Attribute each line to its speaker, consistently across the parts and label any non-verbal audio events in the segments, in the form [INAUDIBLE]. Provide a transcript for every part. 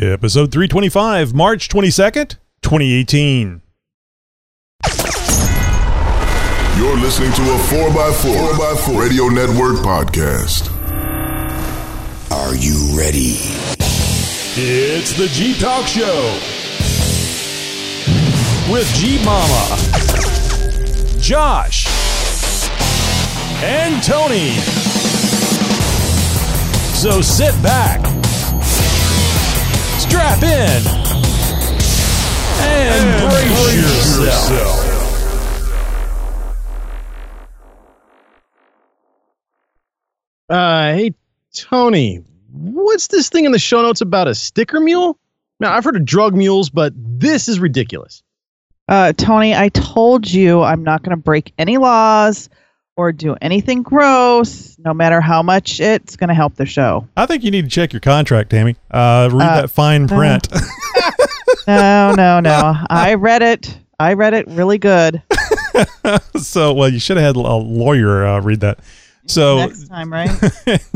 Speaker 1: Episode 325, March 22nd, 2018.
Speaker 2: You're listening to a 4x4, 4x4 Radio Network podcast.
Speaker 3: Are you ready?
Speaker 1: It's the Jeep Talk Show with Jeep Mama, Josh, and Tony. So sit back, strap in, and, brace, yourself.
Speaker 4: Uh, hey, Tony, what's this thing in the show notes about a sticker mule? Now, I've heard of drug mules, but this is ridiculous.
Speaker 5: Uh, Tony, I told you I'm not going to break any laws or do anything gross, no matter how much it's going to help the show.
Speaker 1: I think you need to check your contract, Tammy. Uh, read
Speaker 5: Uh,
Speaker 1: that fine print. [LAUGHS] [LAUGHS]
Speaker 5: No, no, no. I read it. I read it really good. [LAUGHS]
Speaker 1: so, well, you should have had a lawyer uh, read that. So,
Speaker 5: Next time, right?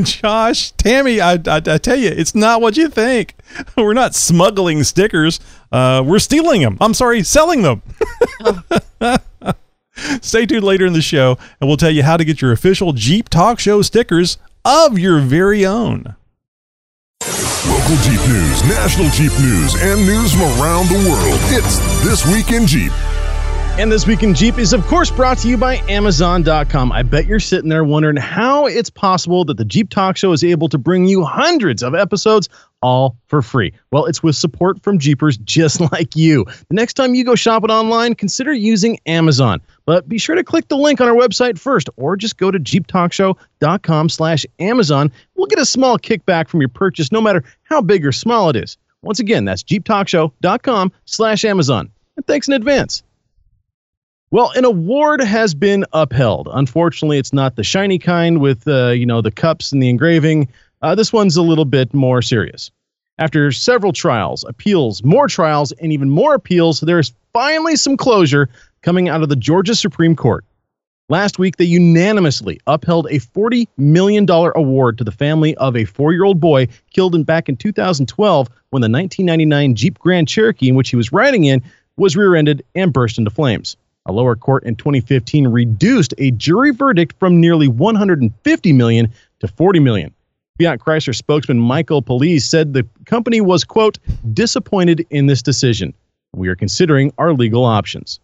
Speaker 1: Josh, Tammy, I, I, I tell you, it's not what you think. We're not smuggling stickers. Uh, we're stealing them. I'm sorry, selling them. Stay tuned later in the show, and we'll tell you how to get your official Jeep Talk Show stickers of your very own.
Speaker 2: Local Jeep news, national Jeep news, and news from around the world. It's This Week in Jeep.
Speaker 4: And this week in Jeep is, of course, brought to you by Amazon.com. I bet you're sitting there wondering how it's possible that the Jeep Talk Show is able to bring you hundreds of episodes all for free. Well, it's with support from Jeepers just [LAUGHS] like you. The next time you go shopping online, consider using Amazon. But be sure to click the link on our website first, or just go to jeeptalkshow.com slash Amazon. We'll get a small kickback from your purchase, no matter how big or small it is. Once again, that's jeeptalkshow.com slash Amazon. And thanks in advance. Well, an award has been upheld. Unfortunately, it's not the shiny kind with uh, you know the cups and the engraving. Uh, this one's a little bit more serious. After several trials, appeals, more trials, and even more appeals, there is finally some closure coming out of the Georgia Supreme Court. Last week, they unanimously upheld a $40 million award to the family of a four year old boy killed in, back in 2012 when the 1999 Jeep Grand Cherokee in which he was riding in was rear ended and burst into flames. A lower court in 2015 reduced a jury verdict from nearly 150 million to 40 million. Fiat Chrysler spokesman Michael Palese said the company was, quote, disappointed in this decision. We are considering our legal options.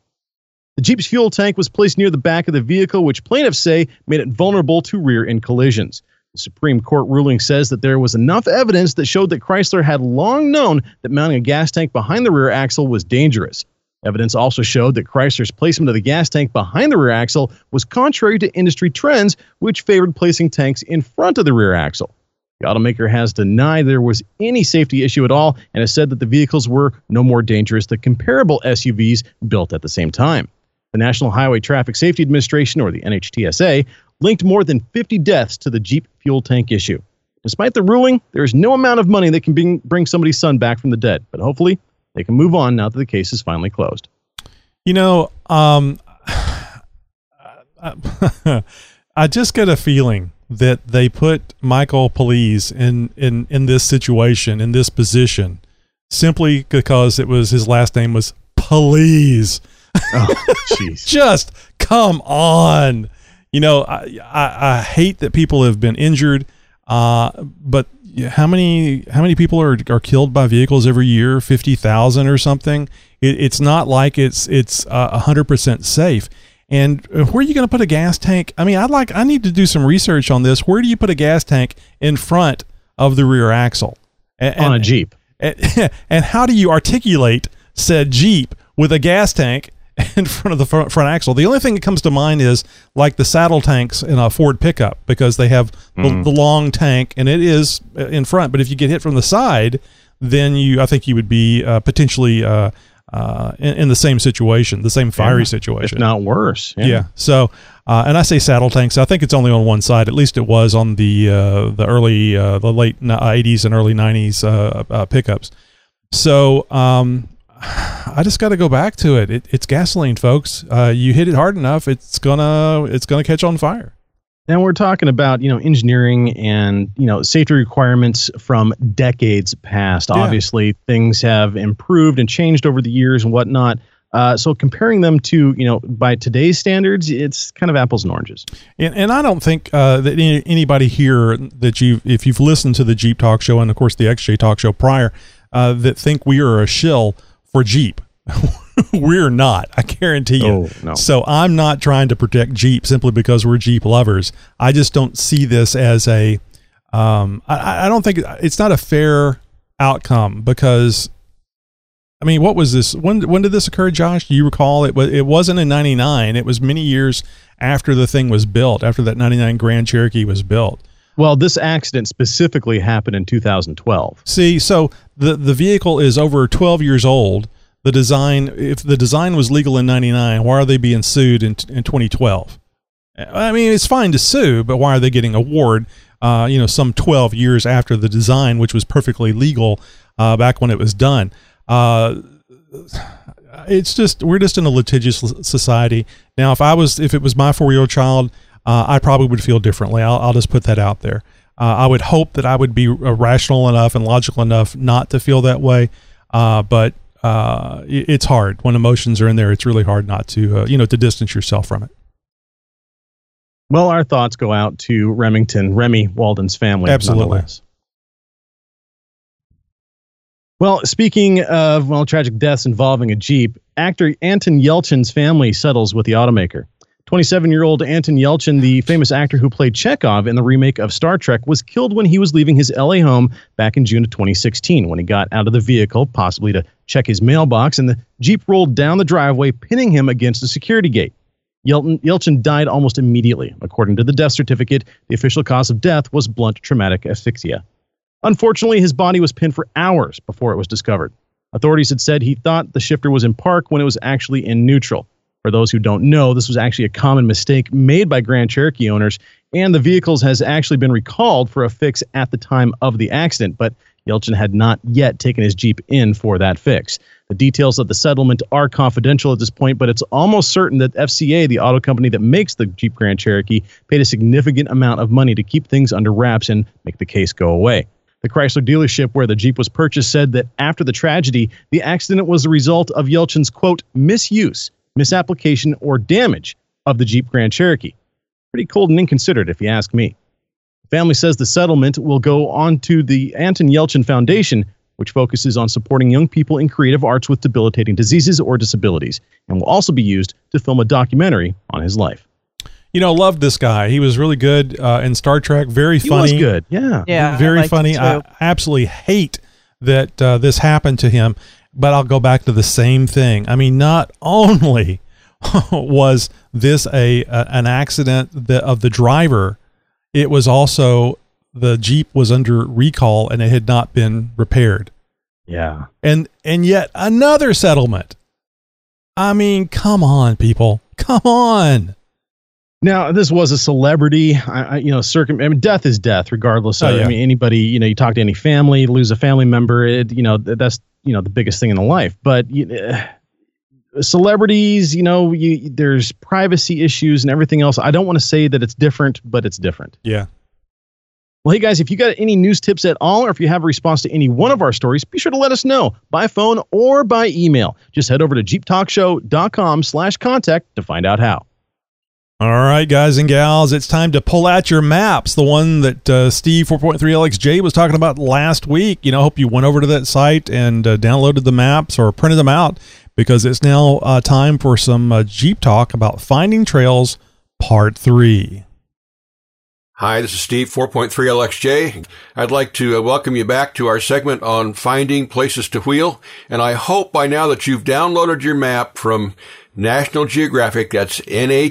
Speaker 4: The Jeep's fuel tank was placed near the back of the vehicle, which plaintiffs say made it vulnerable to rear end collisions. The Supreme Court ruling says that there was enough evidence that showed that Chrysler had long known that mounting a gas tank behind the rear axle was dangerous. Evidence also showed that Chrysler's placement of the gas tank behind the rear axle was contrary to industry trends, which favored placing tanks in front of the rear axle. The automaker has denied there was any safety issue at all and has said that the vehicles were no more dangerous than comparable SUVs built at the same time. The National Highway Traffic Safety Administration, or the NHTSA, linked more than 50 deaths to the Jeep fuel tank issue. Despite the ruling, there is no amount of money that can bring, bring somebody's son back from the dead, but hopefully they can move on now that the case is finally closed.
Speaker 1: You know, um, [LAUGHS] I just get a feeling that they put Michael Palese in, in, in this situation, in this position, simply because it was his last name was Police.
Speaker 4: Oh, [LAUGHS] jeez.
Speaker 1: just come on. You know, I, I, I hate that people have been injured, uh, but how many how many people are, are killed by vehicles every year? Fifty thousand or something. It, it's not like it's it's a hundred percent safe. And where are you going to put a gas tank? I mean, I'd like I need to do some research on this. Where do you put a gas tank in front of the rear axle? And,
Speaker 4: on a Jeep.
Speaker 1: and, [LAUGHS] and how do you articulate said Jeep with a gas tank [LAUGHS] in front of the front, front axle? The only thing that comes to mind is like the saddle tanks in a Ford pickup because they have the, the long tank and it is uh, in front. But if you get hit from the side, then you I think you would be uh, potentially uh, uh, in, in the same situation, the same fiery
Speaker 4: If
Speaker 1: situation.
Speaker 4: not worse.
Speaker 1: Yeah. So, uh, and I say saddle tanks. I think it's only on one side. At least it was on the uh, the early, uh, the late '80s and early '90s uh, uh, pickups. So, um, I just got to go back to it. it. It's gasoline, folks. Uh, you hit it hard enough, it's gonna it's gonna catch on fire.
Speaker 4: And we're talking about, you know, engineering and, you know, safety requirements from decades past.
Speaker 1: Yeah.
Speaker 4: Obviously, things have improved and changed over the years and whatnot. Uh, so comparing them to, you know, by today's standards, it's kind of apples and oranges.
Speaker 1: And, and I don't think uh, that any, anybody here that you, if you've listened to the Jeep Talk Show and of course the XJ Talk Show prior, uh, that think we are a shill for Jeep. [LAUGHS] we're not. I guarantee you.
Speaker 4: Oh, no.
Speaker 1: So I'm not trying to protect Jeep simply because we're Jeep lovers. I just don't see this as a. Um, I, I don't think it's not a fair outcome because I mean, what was this? When when did this occur, Josh? Do you recall? It was it wasn't in '99. It was many years after the thing was built, after that '99 Grand Cherokee was built.
Speaker 4: Well, this accident specifically happened in 2012.
Speaker 1: See, so the the vehicle is over 12 years old. The design, if the design was legal in '99, why are they being sued in in 2012? I mean, it's fine to sue, but why are they getting a award? Uh, you know, some 12 years after the design, which was perfectly legal uh, back when it was done. Uh, it's just we're just in a litigious society now. If I was, if it was my four year old child, uh, I probably would feel differently. I'll, I'll just put that out there. Uh, I would hope that I would be rational enough and logical enough not to feel that way. Uh, but uh, it's hard when emotions are in there. It's really hard not to, uh, you know, to distance yourself from it.
Speaker 4: Well, our thoughts go out to Remington, Remy Walden's family.
Speaker 1: Absolutely.
Speaker 4: Well, speaking of well tragic deaths involving a Jeep, actor Anton Yelchin's family settles with the automaker. 27-year-old Anton Yelchin, the famous actor who played Chekhov in the remake of Star Trek, was killed when he was leaving his LA home back in June of 2016 when he got out of the vehicle, possibly to check his mailbox, and the Jeep rolled down the driveway, pinning him against the security gate. Yelchin, Yelchin died almost immediately. According to the death certificate, the official cause of death was blunt traumatic asphyxia. Unfortunately, his body was pinned for hours before it was discovered. Authorities had said he thought the shifter was in park when it was actually in neutral. For those who don't know, this was actually a common mistake made by Grand Cherokee owners, and the vehicles has actually been recalled for a fix at the time of the accident, but Yelchin had not yet taken his Jeep in for that fix. The details of the settlement are confidential at this point, but it's almost certain that FCA, the auto company that makes the Jeep Grand Cherokee, paid a significant amount of money to keep things under wraps and make the case go away. The Chrysler dealership where the Jeep was purchased said that after the tragedy, the accident was the result of Yelchin's quote, misuse, misapplication, or damage of the Jeep Grand Cherokee. Pretty cold and inconsiderate, if you ask me. The family says the settlement will go on to the Anton Yelchin Foundation, which focuses on supporting young people in creative arts with debilitating diseases or disabilities, and will also be used to film a documentary on his life.
Speaker 1: You know, loved this guy. He was really good uh, in Star Trek. Very
Speaker 4: He
Speaker 1: funny.
Speaker 4: was good, yeah.
Speaker 5: Yeah,
Speaker 1: very
Speaker 5: liked
Speaker 1: funny. I absolutely hate that uh, this happened to him, but I'll go back to the same thing. I mean, not [LAUGHS] only was this a, a an accident that, of the driver, it was also the Jeep was under recall and it had not been repaired,
Speaker 4: Yeah.
Speaker 1: and and yet another settlement. I mean, come on, people, come on.
Speaker 4: Now, this was a celebrity. I, I, you know, circum. I mean, death is death, regardless.
Speaker 1: Oh,
Speaker 4: of,
Speaker 1: yeah.
Speaker 4: I mean, anybody. You know, you talk to any family, lose a family member. It, you know, th- that's you know the biggest thing in the life. But you, uh, celebrities, you know, you, there's privacy issues and everything else. I don't want to say that it's different, but it's different.
Speaker 1: Yeah.
Speaker 4: Well, hey guys, if you got any news tips at all, or if you have a response to any one of our stories, be sure to let us know by phone or by email. Just head over to jeeptalkshow.com/contact to find out how.
Speaker 1: All right, guys and gals, it's time to pull out your maps. The one that uh, Steve 4.3 LXJ was talking about last week. You know, I hope you went over to that site and uh, downloaded the maps or printed them out because it's now uh, time for some uh, Jeep talk about finding trails, part three.
Speaker 6: Hi, this is Steve, 4.3 LXJ. I'd like to uh, welcome you back to our segment on finding places to wheel. And I hope by now that you've downloaded your map from National Geographic. That's N-A-T-G-E-O-M-A-P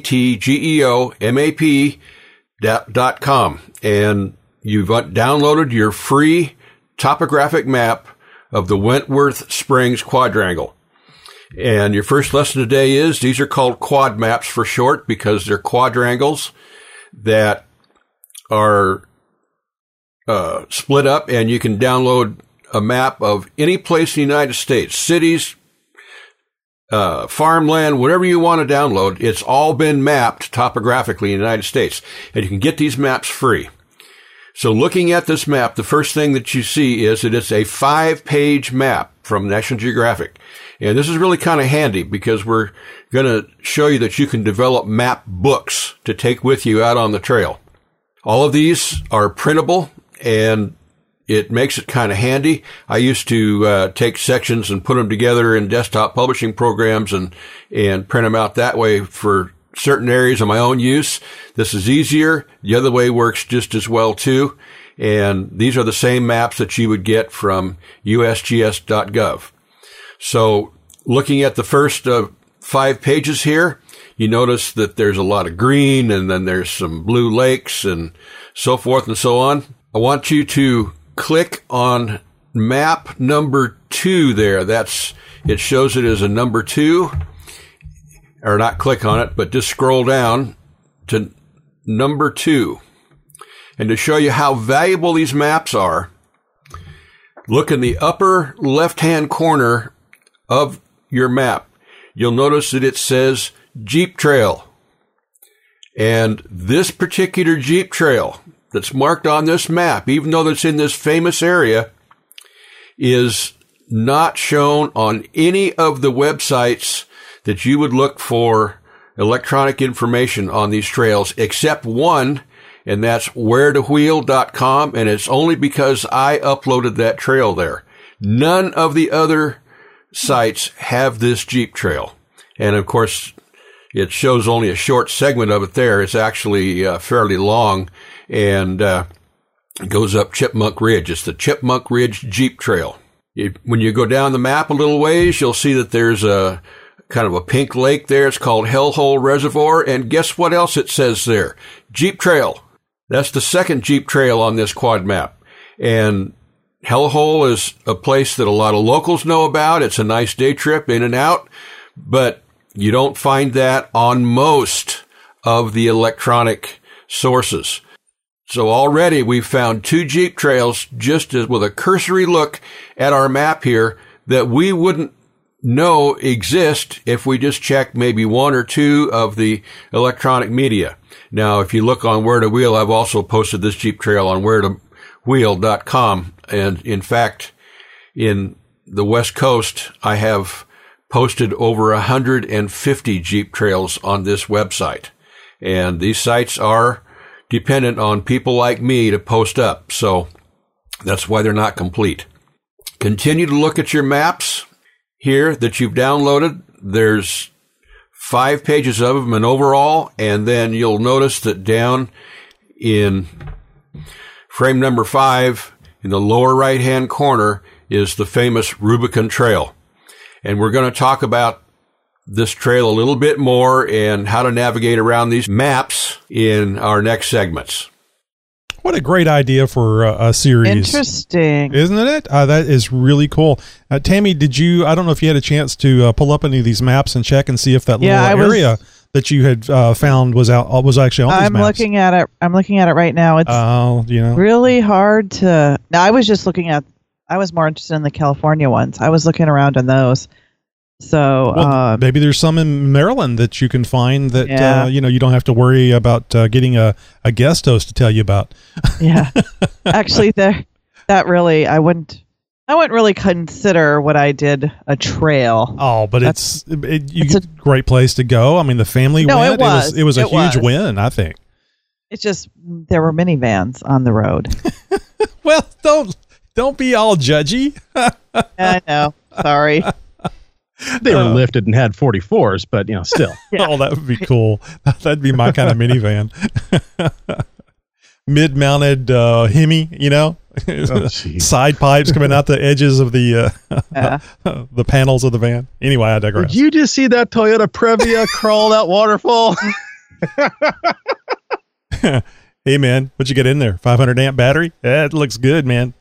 Speaker 6: dot, dot com. And you've downloaded your free topographic map of the Wentworth Springs Quadrangle. And your first lesson today is these are called quad maps for short because they're quadrangles that are uh, split up, and you can download a map of any place in the United States, cities, uh, farmland, whatever you want to download, it's all been mapped topographically in the United States. And you can get these maps free. So looking at this map, the first thing that you see is that it's a five page map from National Geographic. And this is really kind of handy because we're going to show you that you can develop map books to take with you out on the trail. All of these are printable and it makes it kind of handy. I used to uh, take sections and put them together in desktop publishing programs and and print them out that way for certain areas of my own use. This is easier. The other way works just as well too. And these are the same maps that you would get from usgs.gov. So looking at the first uh, five pages here, you notice that there's a lot of green and then there's some blue lakes and so forth and so on. I want you to click on map number two there. That's, it shows it as a number two or not click on it, but just scroll down to number two. And to show you how valuable these maps are, look in the upper left hand corner of your map. You'll notice that it says Jeep Trail. And this particular Jeep Trail that's marked on this map, even though it's in this famous area, is not shown on any of the websites that you would look for electronic information on these trails except one, and that's wheretoWheel.com. And it's only because I uploaded that trail there. None of the other sites have this Jeep trail. And of course, it shows only a short segment of it there. It's actually uh, fairly long and uh, goes up Chipmunk Ridge. It's the Chipmunk Ridge Jeep Trail. It, when you go down the map a little ways, you'll see that there's a kind of a pink lake there. It's called Hellhole Reservoir. And guess what else it says there? Jeep Trail. That's the second Jeep Trail on this quad map. And Hellhole is a place that a lot of locals know about. It's a nice day trip in and out, but you don't find that on most of the electronic sources. So already we've found two Jeep trails just as with a cursory look at our map here that we wouldn't know exist if we just check maybe one or two of the electronic media. Now, if you look on Where to Wheel, I've also posted this Jeep trail on where to wheel.com. And in fact, in the West Coast, I have posted over 150 Jeep trails on this website. And these sites are dependent on people like me to post up. So that's why they're not complete. Continue to look at your maps here that you've downloaded. There's five pages of them in overall, and then you'll notice that down in frame number five, in the lower right hand corner, is the famous Rubicon Trail. And we're going to talk about this trail a little bit more and how to navigate around these maps in our next segments.
Speaker 1: What a great idea for a, a series.
Speaker 5: Interesting.
Speaker 1: Isn't it? Uh, that is really cool. Uh, Tammy, did you, I don't know if you had a chance to uh, pull up any of these maps and check and see if that
Speaker 5: Yeah, I
Speaker 1: little
Speaker 5: was-
Speaker 1: area that you had uh, found was out, uh, was actually on these
Speaker 5: I'm
Speaker 1: maps.
Speaker 5: looking at it. I'm looking at it right now. It's
Speaker 1: Oh, you know.
Speaker 5: really hard to. No, I was just looking at. I was more interested in the California ones. I was looking around in those. So
Speaker 1: Well,
Speaker 5: uh,
Speaker 1: maybe there's some in Maryland that you can find that
Speaker 5: Yeah.
Speaker 1: uh, you know you don't have to worry about uh, getting a, a guest host to tell you about. [LAUGHS]
Speaker 5: yeah, actually, there. That really, I wouldn't. I wouldn't really consider what I did a trail.
Speaker 1: Oh, but
Speaker 5: That's-
Speaker 1: it's it, you
Speaker 5: it's
Speaker 1: a great place to go. I mean, the family
Speaker 5: No, it
Speaker 1: went.
Speaker 5: was.
Speaker 1: it was a
Speaker 5: It
Speaker 1: huge
Speaker 5: was.
Speaker 1: win, I think.
Speaker 5: It's just there were minivans on the road. [LAUGHS]
Speaker 1: Well, don't don't be all judgy. [LAUGHS]
Speaker 5: I know. Sorry.
Speaker 4: They
Speaker 1: Uh,
Speaker 4: were lifted and had 44s, but you know, still. [LAUGHS]
Speaker 1: Oh, that would be cool. [LAUGHS] That'd be my kind of minivan. [LAUGHS] Mid-mounted uh, Hemi, you know,
Speaker 4: jeez.
Speaker 1: side pipes coming out the edges of the uh,
Speaker 5: Yeah.
Speaker 1: the panels of the van. Anyway, I digress.
Speaker 4: Did you just see that Toyota Previa crawl that waterfall?
Speaker 1: hey man, what'd you get in there? 500 amp battery? That looks good, man.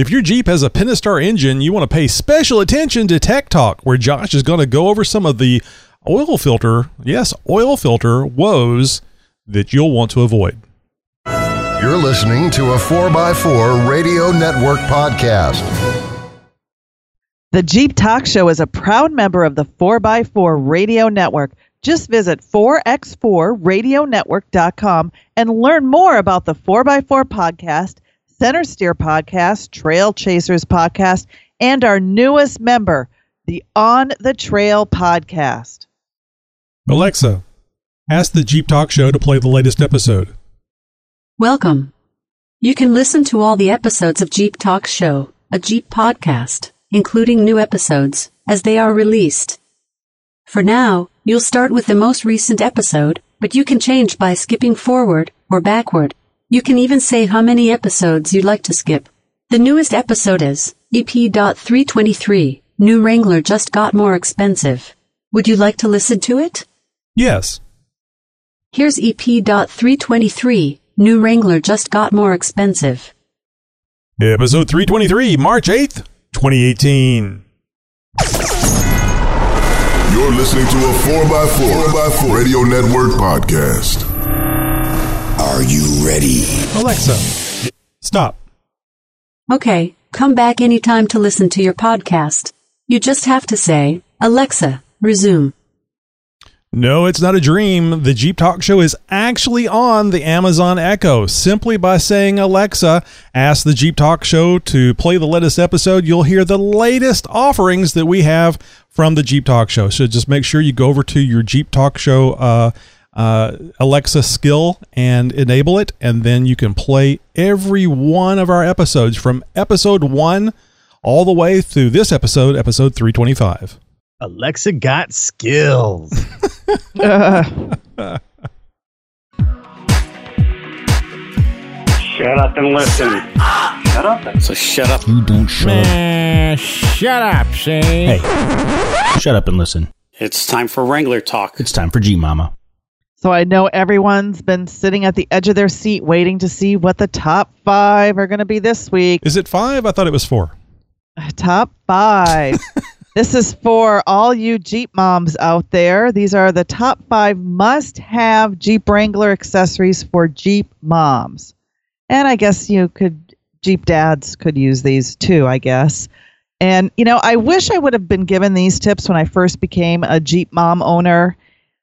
Speaker 1: If your Jeep has a Pentastar engine, you want to pay special attention to Tech Talk, where Josh is going to go over some of the oil filter, yes, oil filter woes that you'll want to avoid.
Speaker 7: You're listening to a 4x4 Radio Network podcast.
Speaker 5: The Jeep Talk Show is a proud member of the 4x4 Radio Network. Just visit 4x4radionetwork.com and learn more about the 4x4 podcast, Center Steer podcast, Trail Chasers podcast, and our newest member, the On the Trail podcast.
Speaker 1: Alexa, ask the Jeep Talk Show to play the latest episode.
Speaker 7: Welcome. You can listen to all the episodes of Jeep Talk Show, a Jeep podcast, including new episodes, as they are released. For now, you'll start with the most recent episode, but you can change by skipping forward or backward. You can even say how many episodes you'd like to skip. The newest episode is EP.323 New Wrangler just got more expensive. Would you like to listen to it?
Speaker 1: Yes.
Speaker 7: Here's EP.323 New Wrangler just got more expensive.
Speaker 1: Episode 323, March 8th, 2018.
Speaker 2: You're listening to a 4x4, 4x4 Radio Network podcast.
Speaker 3: Are you ready?
Speaker 1: Alexa, stop.
Speaker 7: Okay, come back anytime to listen to your podcast. You just have to say, Alexa, resume.
Speaker 1: No, it's not a dream. The Jeep Talk Show is actually on the Amazon Echo. Simply by saying Alexa, ask the Jeep Talk Show to play the latest episode, you'll hear the latest offerings that we have from the Jeep Talk Show. So just make sure you go over to your Jeep Talk Show uh, uh, Alexa skill and enable it, and then you can play every one of our episodes from episode one all the way through this episode, episode 325.
Speaker 4: Alexa got skills. [LAUGHS]
Speaker 8: Shut up and listen. Shut up. So shut up.
Speaker 9: You don't shut up.
Speaker 10: Shut up, Shane.
Speaker 9: Hey, shut up and listen.
Speaker 8: It's time for Wrangler talk.
Speaker 9: It's time for Jeep Mama.
Speaker 5: So I know everyone's been sitting at the edge of their seat waiting to see what the top five are going to be this week.
Speaker 1: Is it five? I thought it was four.
Speaker 5: Uh, top five. [LAUGHS] this is for all you Jeep moms out there. These are the top five must have Jeep Wrangler accessories for Jeep moms. And I guess you could, Jeep dads could use these too, I guess. And, you know, I wish I would have been given these tips when I first became a Jeep mom owner.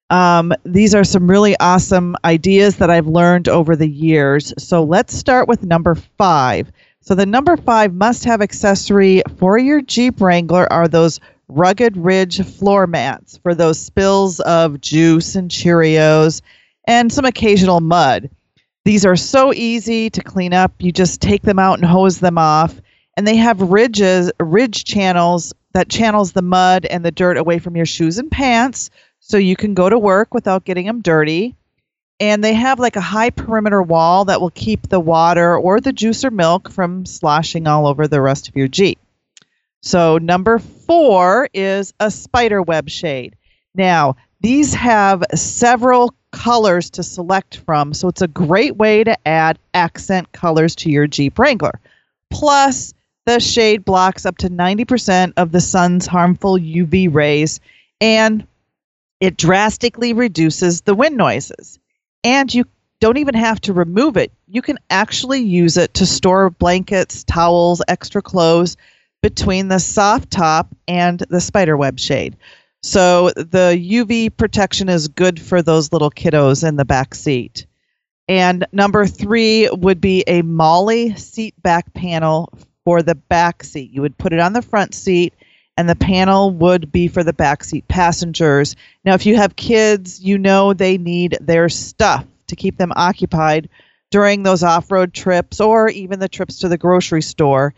Speaker 5: Um, these are some really awesome ideas that I've learned over the years. So let's start with number five. So the number five must-have accessory for your Jeep Wrangler are those rugged ridge floor mats for those spills of juice and Cheerios and some occasional mud. These are so easy to clean up. You just take them out and hose them off. And they have ridges, ridge channels that channels the mud and the dirt away from your shoes and pants so you can go to work without getting them dirty and they have like a high perimeter wall that will keep the water or the juice or milk from sloshing all over the rest of your Jeep. So, number four is a spider web shade. Now, these have several colors to select from, so it's a great way to add accent colors to your Jeep Wrangler. Plus, the shade blocks up to 90% of the sun's harmful UV rays and it drastically reduces the wind noises and you don't even have to remove it. You can actually use it to store blankets, towels, extra clothes between the soft top and the spider web shade. So the UV protection is good for those little kiddos in the back seat. And number three would be a MOLLE seat back panel for the back seat. You would put it on the front seat and the panel would be for the backseat passengers. Now, if you have kids, you know they need their stuff to keep them occupied during those off road trips or even the trips to the grocery store.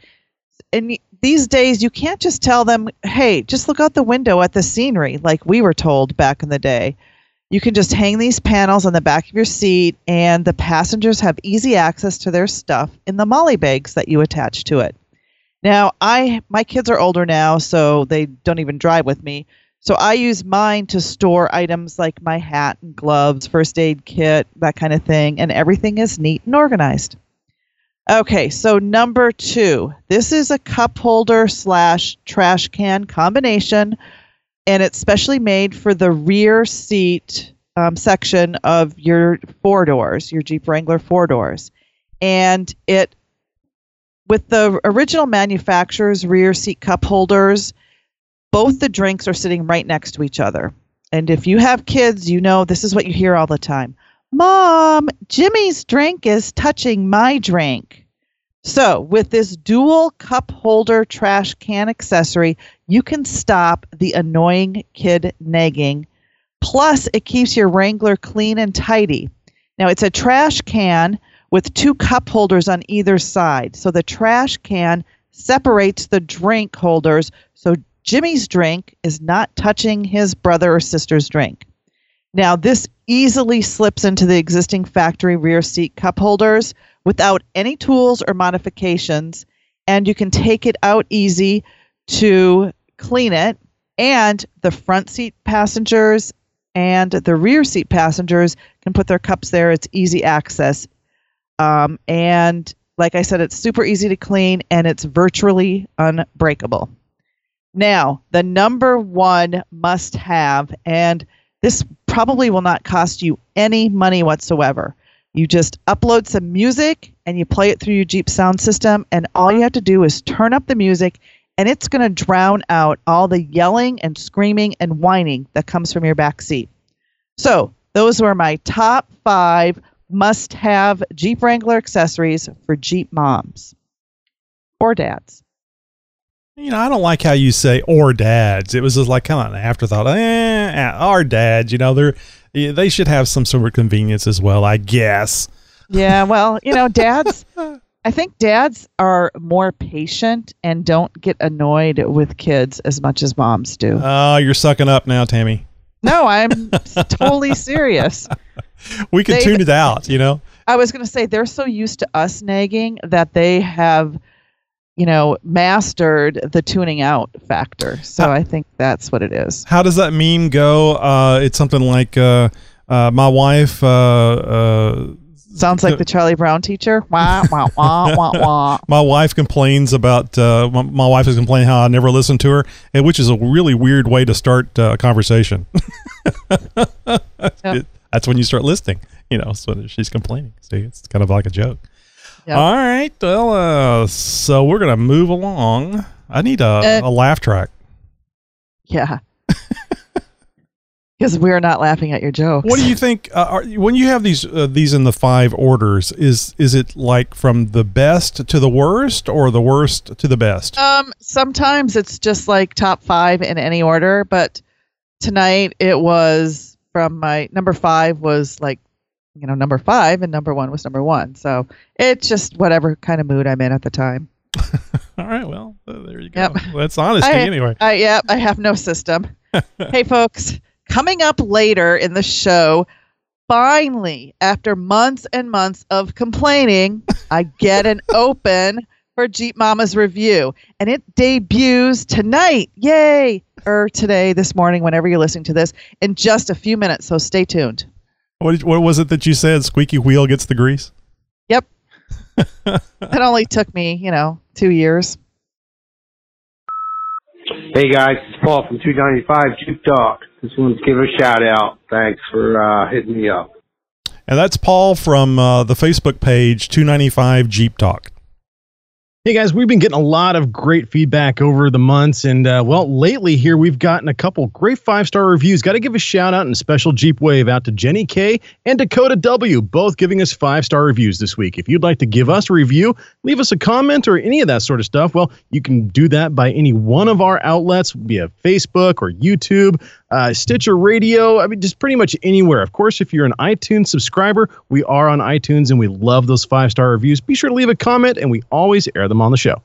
Speaker 5: And these days, you can't just tell them, hey, just look out the window at the scenery like we were told back in the day. You can just hang these panels on the back of your seat, and the passengers have easy access to their stuff in the MOLLE bags that you attach to it. Now, I my kids are older now, so they don't even drive with me. So I use mine to store items like my hat and gloves, first aid kit, that kind of thing, and everything is neat and organized. Okay, so number two, this is a cup holder slash trash can combination, and it's specially made for the rear seat um, section of your four doors, your Jeep Wrangler four doors, and it with the original manufacturer's rear seat cup holders, both the drinks are sitting right next to each other. And if you have kids, you know this is what you hear all the time. Mom, Jimmy's drink is touching my drink. So, with this dual cup holder trash can accessory, you can stop the annoying kid nagging. Plus, it keeps your Wrangler clean and tidy. Now, it's a trash can with two cup holders on either side. So, the trash can separates the drink holders so Jimmy's drink is not touching his brother or sister's drink. Now, this easily slips into the existing factory rear seat cup holders without any tools or modifications, and you can take it out easy to clean it. And the front seat passengers and the rear seat passengers can put their cups there. It's easy access. Um, and like I said, it's super easy to clean and it's virtually unbreakable. Now, the number one must have, and this probably will not cost you any money whatsoever. You just upload some music and you play it through your Jeep sound system, and all you have to do is turn up the music, and it's going to drown out all the yelling and screaming and whining that comes from your back seat. So, those were my top five must have Jeep Wrangler accessories for Jeep moms or dads.
Speaker 1: You know, I don't like how you say or dads. It was just like kind of an afterthought. Eh, our dads, you know, they're they should have some sort of convenience as well, I guess.
Speaker 5: Yeah, well, you know, dads [LAUGHS] I think dads are more patient and don't get annoyed with kids as much as moms do.
Speaker 1: Oh, you're sucking up now, Tammy.
Speaker 5: No, I'm totally serious. [LAUGHS]
Speaker 1: We can
Speaker 5: They-
Speaker 1: tune it out, you know.
Speaker 5: I was going to say they're so used to us nagging that they have, you know, mastered the tuning out factor. So I think that's what it is.
Speaker 1: How does that meme go? Uh, it's something like uh, uh, my wife.
Speaker 5: Sounds like the Charlie Brown teacher. Wah wah wah wah [LAUGHS] wah.
Speaker 1: my wife complains about. Uh, my, my wife is complaining how I never listen to her, and which is a really weird way to start uh, a conversation. [LAUGHS] It- that's when you start listening. You know, so she's complaining. See, it's kind of like a joke.
Speaker 5: Yeah.
Speaker 1: All right. Well, uh, so we're gonna move along. I need a,
Speaker 5: Uh,
Speaker 1: a laugh track.
Speaker 5: Yeah. Because we're not laughing at your jokes.
Speaker 1: What do you think uh, are, when you have these uh, these in the five orders? Is is it like from the best to the worst, or the worst to the best?
Speaker 5: Um, sometimes it's just like top five in any order, but tonight it was from my number five was like, you know, number five, and number one was number one. So it's just whatever kind of mood I'm in at the time. [LAUGHS]
Speaker 1: All right. Well, uh, there you go.
Speaker 5: Yep.
Speaker 1: That's honesty,
Speaker 5: I,
Speaker 1: anyway.
Speaker 5: I, yeah, I have no system. [LAUGHS] hey, folks, coming up later in the show, finally, after months and months of complaining, I get an [LAUGHS] open for Jeep Mama's review, and it debuts tonight. Yay! Or today, this morning, whenever you're listening to this, in just a few minutes. So stay tuned.
Speaker 1: What did, what was it that you said? Squeaky wheel gets the grease.
Speaker 5: Yep. [LAUGHS] it only took me, you know, two years.
Speaker 11: Hey guys, it's Paul from 295 Jeep Talk. Just wanted to give a shout out. Thanks for uh, hitting me up.
Speaker 1: And that's Paul from uh, the Facebook page 295 Jeep Talk.
Speaker 4: Hey guys, we've been getting a lot of great feedback over the months, and uh, well, lately here we've gotten a couple great five star reviews. Got to give a shout out and special Jeep wave out to Jenny K and Dakota W, both giving us five star reviews this week. If you'd like to give us a review, leave us a comment or any of that sort of stuff, well, you can do that by any one of our outlets via Facebook or YouTube, uh, Stitcher Radio. I mean, just pretty much anywhere. Of course, if you're an iTunes subscriber, we are on iTunes and we love those five star reviews. Be sure to leave a comment, and we always air them on the show.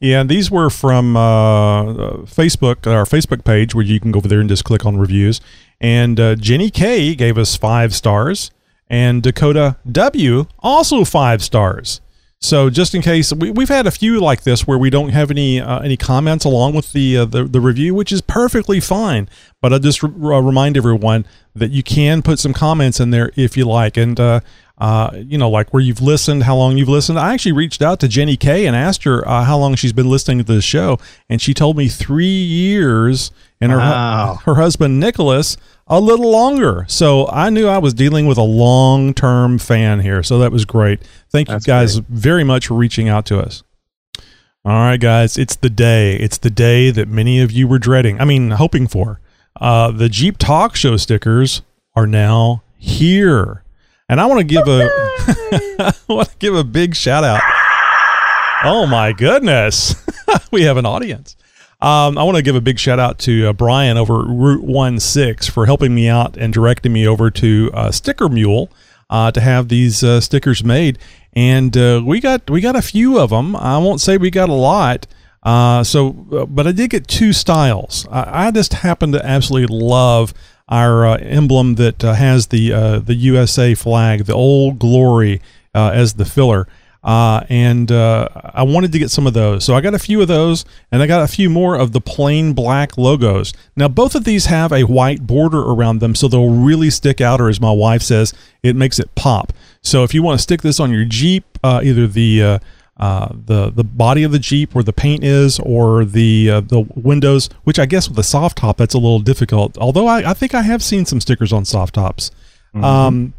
Speaker 1: Yeah, and these were from uh, uh, Facebook, our Facebook page, where you can go over there and just click on reviews. And uh, Jenny K gave us five stars, and Dakota W also five stars. So just in case, we, we've had a few like this where we don't have any uh, any comments along with the, uh, the the review, which is perfectly fine. But I just re- uh, remind everyone that you can put some comments in there if you like. And uh, uh, you know, like where you've listened, how long you've listened. I actually reached out to Jenny Kay and asked her uh, how long she's been listening to the show, and she told me three years, and her
Speaker 4: Wow. [LAUGHS]
Speaker 1: her husband Nicholas a little longer. So I knew I was dealing with a long term fan here. So that was great. Thank
Speaker 4: That's
Speaker 1: you guys very much for reaching out to us. All right, guys, it's the day. It's the day that many of you were dreading. I mean, hoping for. Uh, the Jeep Talk Show stickers are now here, and I want to give a [LAUGHS] I want to give a big shout out. Oh my goodness, [LAUGHS] we have an audience. Um, I want to give a big shout out to uh, Brian over Route 16 for helping me out and directing me over to uh, Sticker Mule uh, to have these uh, stickers made. And uh, we got we got a few of them. I won't say we got a lot. Uh, so, but I did get two styles. I, I just happen to absolutely love our emblem that has the the USA flag, the old glory as the filler. Uh, and uh, I wanted to get some of those. So I got a few of those, and I got a few more of the plain black logos. Now, both of these have a white border around them, so they'll really stick out, or as my wife says, it makes it pop. So if you want to stick this on your Jeep, uh, either the uh, uh, the the body of the Jeep where the paint is, or the uh, the windows, which I guess with a soft top that's a little difficult. Although I, I think I have seen some stickers on soft tops. Um,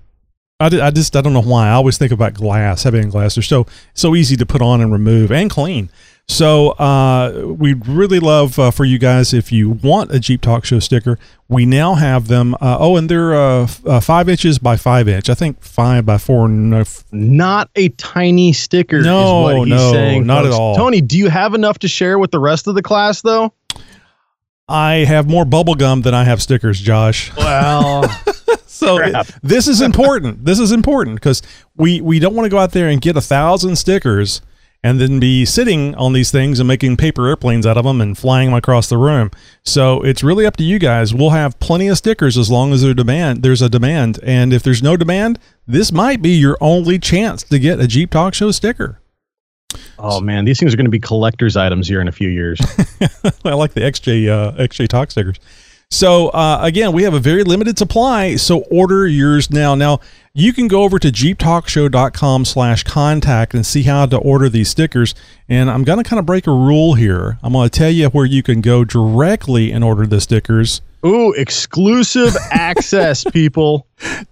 Speaker 1: I, di- I just I don't know why I always think about glass having glass they're so so easy to put on and remove and clean so uh, we'd really love uh, for you guys if you want a Jeep Talk Show sticker we now have them uh, oh and they're uh, f- uh, five inches by five inch I think five by four no, f-
Speaker 4: Not a tiny sticker.
Speaker 1: No,
Speaker 4: is what he's
Speaker 1: no,
Speaker 4: saying,
Speaker 1: not at all.
Speaker 4: Tony, do you have enough to share with the rest of the class, though?
Speaker 1: I have more bubble gum than I have stickers Josh
Speaker 4: Well, [LAUGHS]
Speaker 1: so
Speaker 4: Crap.
Speaker 1: this is important. [LAUGHS] this is important because we we don't want to go out there and get a thousand stickers and then be sitting on these things and making paper airplanes out of them and flying them across the room. So it's really up to you guys. We'll have plenty of stickers as long as there's demand. There's a demand, and if there's no demand, this might be your only chance to get a Jeep Talk Show sticker.
Speaker 4: oh man, these things are going to be collector's items here in a few years. [LAUGHS]
Speaker 1: I like the XJ uh, XJ Talk stickers. So uh, again, we have a very limited supply, so order yours now. Now you can go over to jeeptalkshow.com slash contact and see how to order these stickers. And I'm going to kind of break a rule here. I'm going to tell you where you can go directly and order the stickers.
Speaker 4: Ooh, exclusive [LAUGHS] access, people.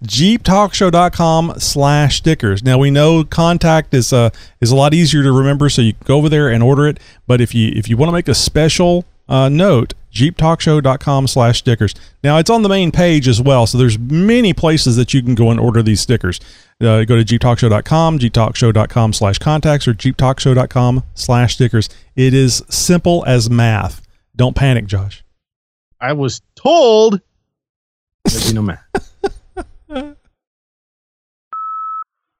Speaker 1: jeeptalkshow.com slash stickers now we know contact is uh is a lot easier to remember so you can go over there and order it but if you if you want to make a special uh, note jeeptalkshow.com slash stickers now it's on the main page as well so there's many places that you can go and order these stickers uh, go to jeeptalkshow.com jeeptalkshow.com slash contacts or jeeptalkshow.com slash stickers it is simple as math don't panic josh
Speaker 4: I was told there'd be no math. [LAUGHS]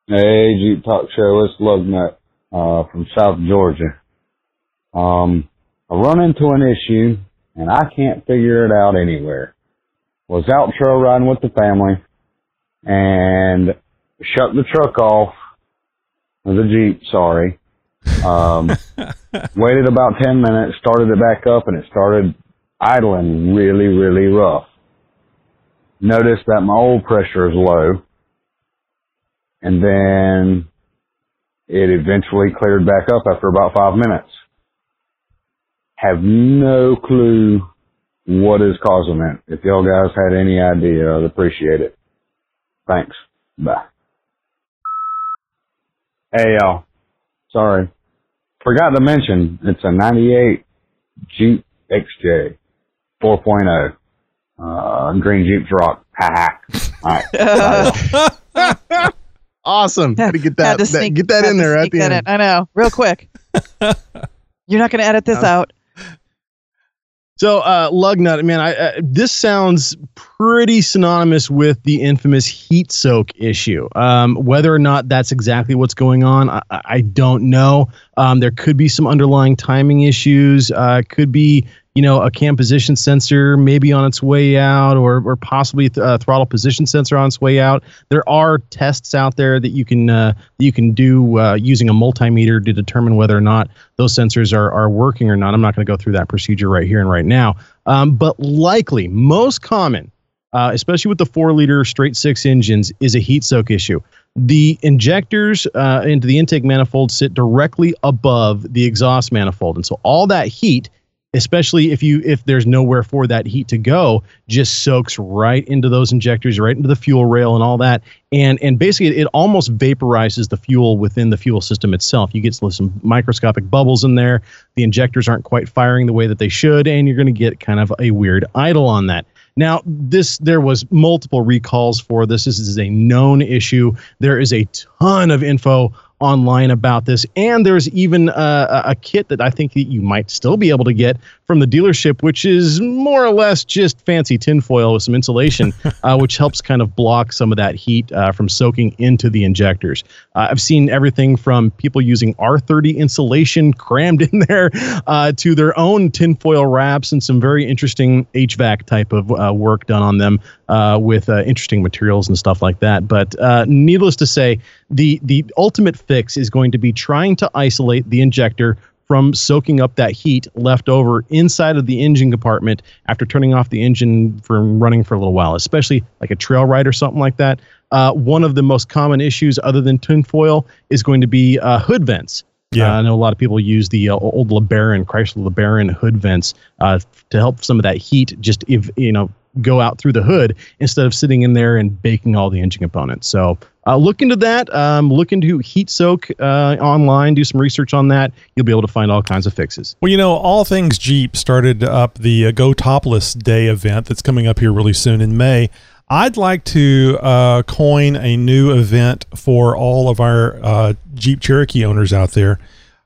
Speaker 12: Hey, Jeep Talk Show. It's Lugnut uh, from South Georgia. Um, I run into an issue and I can't figure it out anywhere. Was out trail riding with the family and shut the truck off. The Jeep, sorry. Um, [LAUGHS] waited about 10 minutes, started it back up and it started idling really, really rough. Noticed that my oil pressure is low and then it eventually cleared back up after about five minutes. Have no clue what is causing it. If y'all guys had any idea, I'd appreciate it. Thanks. Bye. Hey y'all. Sorry. Forgot to mention, it's a 98 Jeep XJ 4.0. Uh, green Jeeps rock. Ha ha. Alright. [LAUGHS] [LAUGHS]
Speaker 4: Awesome. Gotta get that,
Speaker 5: to
Speaker 4: that- get that in there at the end.
Speaker 5: in. I know, real quick. [LAUGHS] You're not going to edit this out.
Speaker 4: So, uh, Lugnut, man, I, uh, this sounds pretty synonymous with the infamous heat soak issue. Um, whether or not that's exactly what's going on, I, I don't know. Um, there could be some underlying timing issues. Uh, could be, you know, a cam position sensor maybe on its way out, or or possibly th- a throttle position sensor on its way out. There are tests out there that you can uh, you can do uh, using a multimeter to determine whether or not those sensors are are working or not. I'm not going to go through that procedure right here and right now. Um, but likely, most common uh, especially with the four liter straight six engines, is a heat soak issue. The injectors uh, into the intake manifold sit directly above the exhaust manifold, and so all that heat especially if you if there's nowhere for that heat to go just soaks right into those injectors right into the fuel rail and all that and and basically it, almost vaporizes the fuel within the fuel system itself you get some microscopic bubbles in there the injectors aren't quite firing the way that they should and you're going to get kind of a weird idle on that now, this there was multiple recalls for this. This is a known issue. There is a ton of info online about this. And there's even uh, a, a kit that I think that you might still be able to get from the dealership, which is more or less just fancy tinfoil with some insulation, [LAUGHS] uh, which helps kind of block some of that heat uh, from soaking into the injectors. Uh, I've seen everything from people using R30 insulation [LAUGHS] crammed in there uh, to their own tinfoil wraps and some very interesting HVAC type of uh, work done on them uh, with interesting materials and stuff like that. But needless to say, the the ultimate fix is going to be trying to isolate the injector from soaking up that heat left over inside of the engine compartment after turning off the engine from running for a little while, especially like a trail ride or something like that. Uh, one of the most common issues, other than tinfoil, is going to be uh, hood vents. Yeah, uh, I know a lot of people use the uh, old LeBaron, Chrysler LeBaron hood vents uh, to help some of that heat just if you know go out through the hood instead of sitting in there and baking all the engine components. So uh, look into that. Um, look into heat soak uh, online. Do some research on that. You'll be able to find all kinds of fixes.
Speaker 1: Well, you know, all things Jeep started up the uh, Go Topless Day event that's coming up here really soon in May. I'd like to uh, coin a new event for all of our uh, Jeep Cherokee owners out there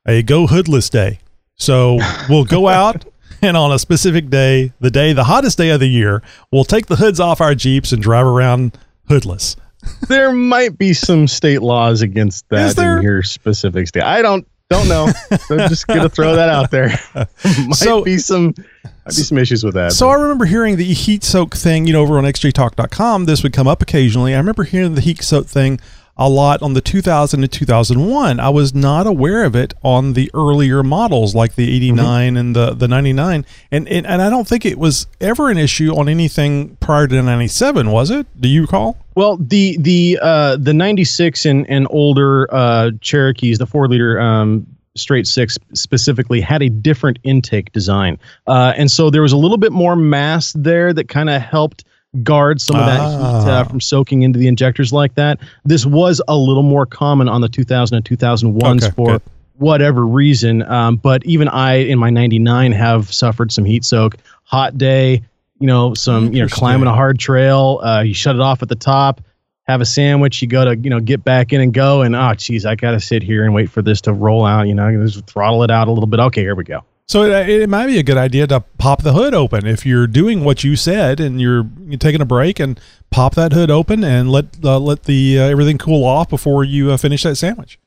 Speaker 1: a Go Hoodless Day. So we'll go out [LAUGHS] [LAUGHS] and on a specific day, the day, the hottest day of the year, we'll take the hoods off our Jeeps and drive around hoodless. [LAUGHS]
Speaker 4: there might be some state laws against that in your specific state. I don't don't know. so I'm just gonna throw that out there. [LAUGHS] might so, be some might be some issues with that.
Speaker 1: So but. I remember hearing the heat soak thing, you know, over on xjtalk.com. This would come up occasionally. I remember hearing the heat soak thing a lot on the 2000 to 2001. I was not aware of it on the earlier models like the 89 mm-hmm. and the, the 99. And, and, and I don't think it was ever an issue on anything prior to 97, was it? Do you recall?
Speaker 4: Well, the the uh, the 96 and, and older uh, Cherokees, the four liter um, straight six specifically had a different intake design. Uh, and so there was a little bit more mass there that kind of helped guard some of that ah. heat uh, from soaking into the injectors like that. This was a little more common on the 2000 and 2001s okay, for good. whatever reason. Um, but even I, in my 99, have suffered some heat soak. Hot day, you know, some you know climbing a hard trail. Uh, you shut it off at the top. Have a sandwich. You got to, you know, get back in and go. And oh, geez, I got to sit here and wait for this to roll out. You know, just throttle it out a little bit. Okay, here we go.
Speaker 1: So it, it, might be a good idea to pop the hood open if you're doing what you said and you're, you're taking a break and pop that hood open and let uh, let the uh, everything cool off before you uh, finish that sandwich.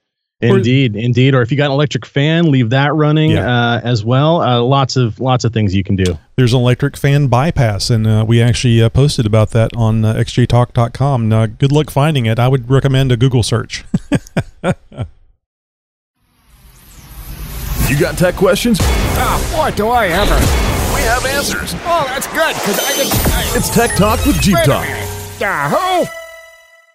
Speaker 4: Indeed, or, indeed. Or if you got an electric fan, leave that running yeah. Uh, as well. Uh, lots of lots of things you can do.
Speaker 1: There's an electric fan bypass, and uh, we actually posted about that on uh, xjtalk.com. good luck finding it. I would recommend a Google search. [LAUGHS]
Speaker 2: You got tech questions?
Speaker 10: Ah, what do I ever.
Speaker 2: We have answers.
Speaker 10: Oh, that's good, because I just.
Speaker 2: It's Tech Talk with Jeep Talk.
Speaker 10: Yahoo!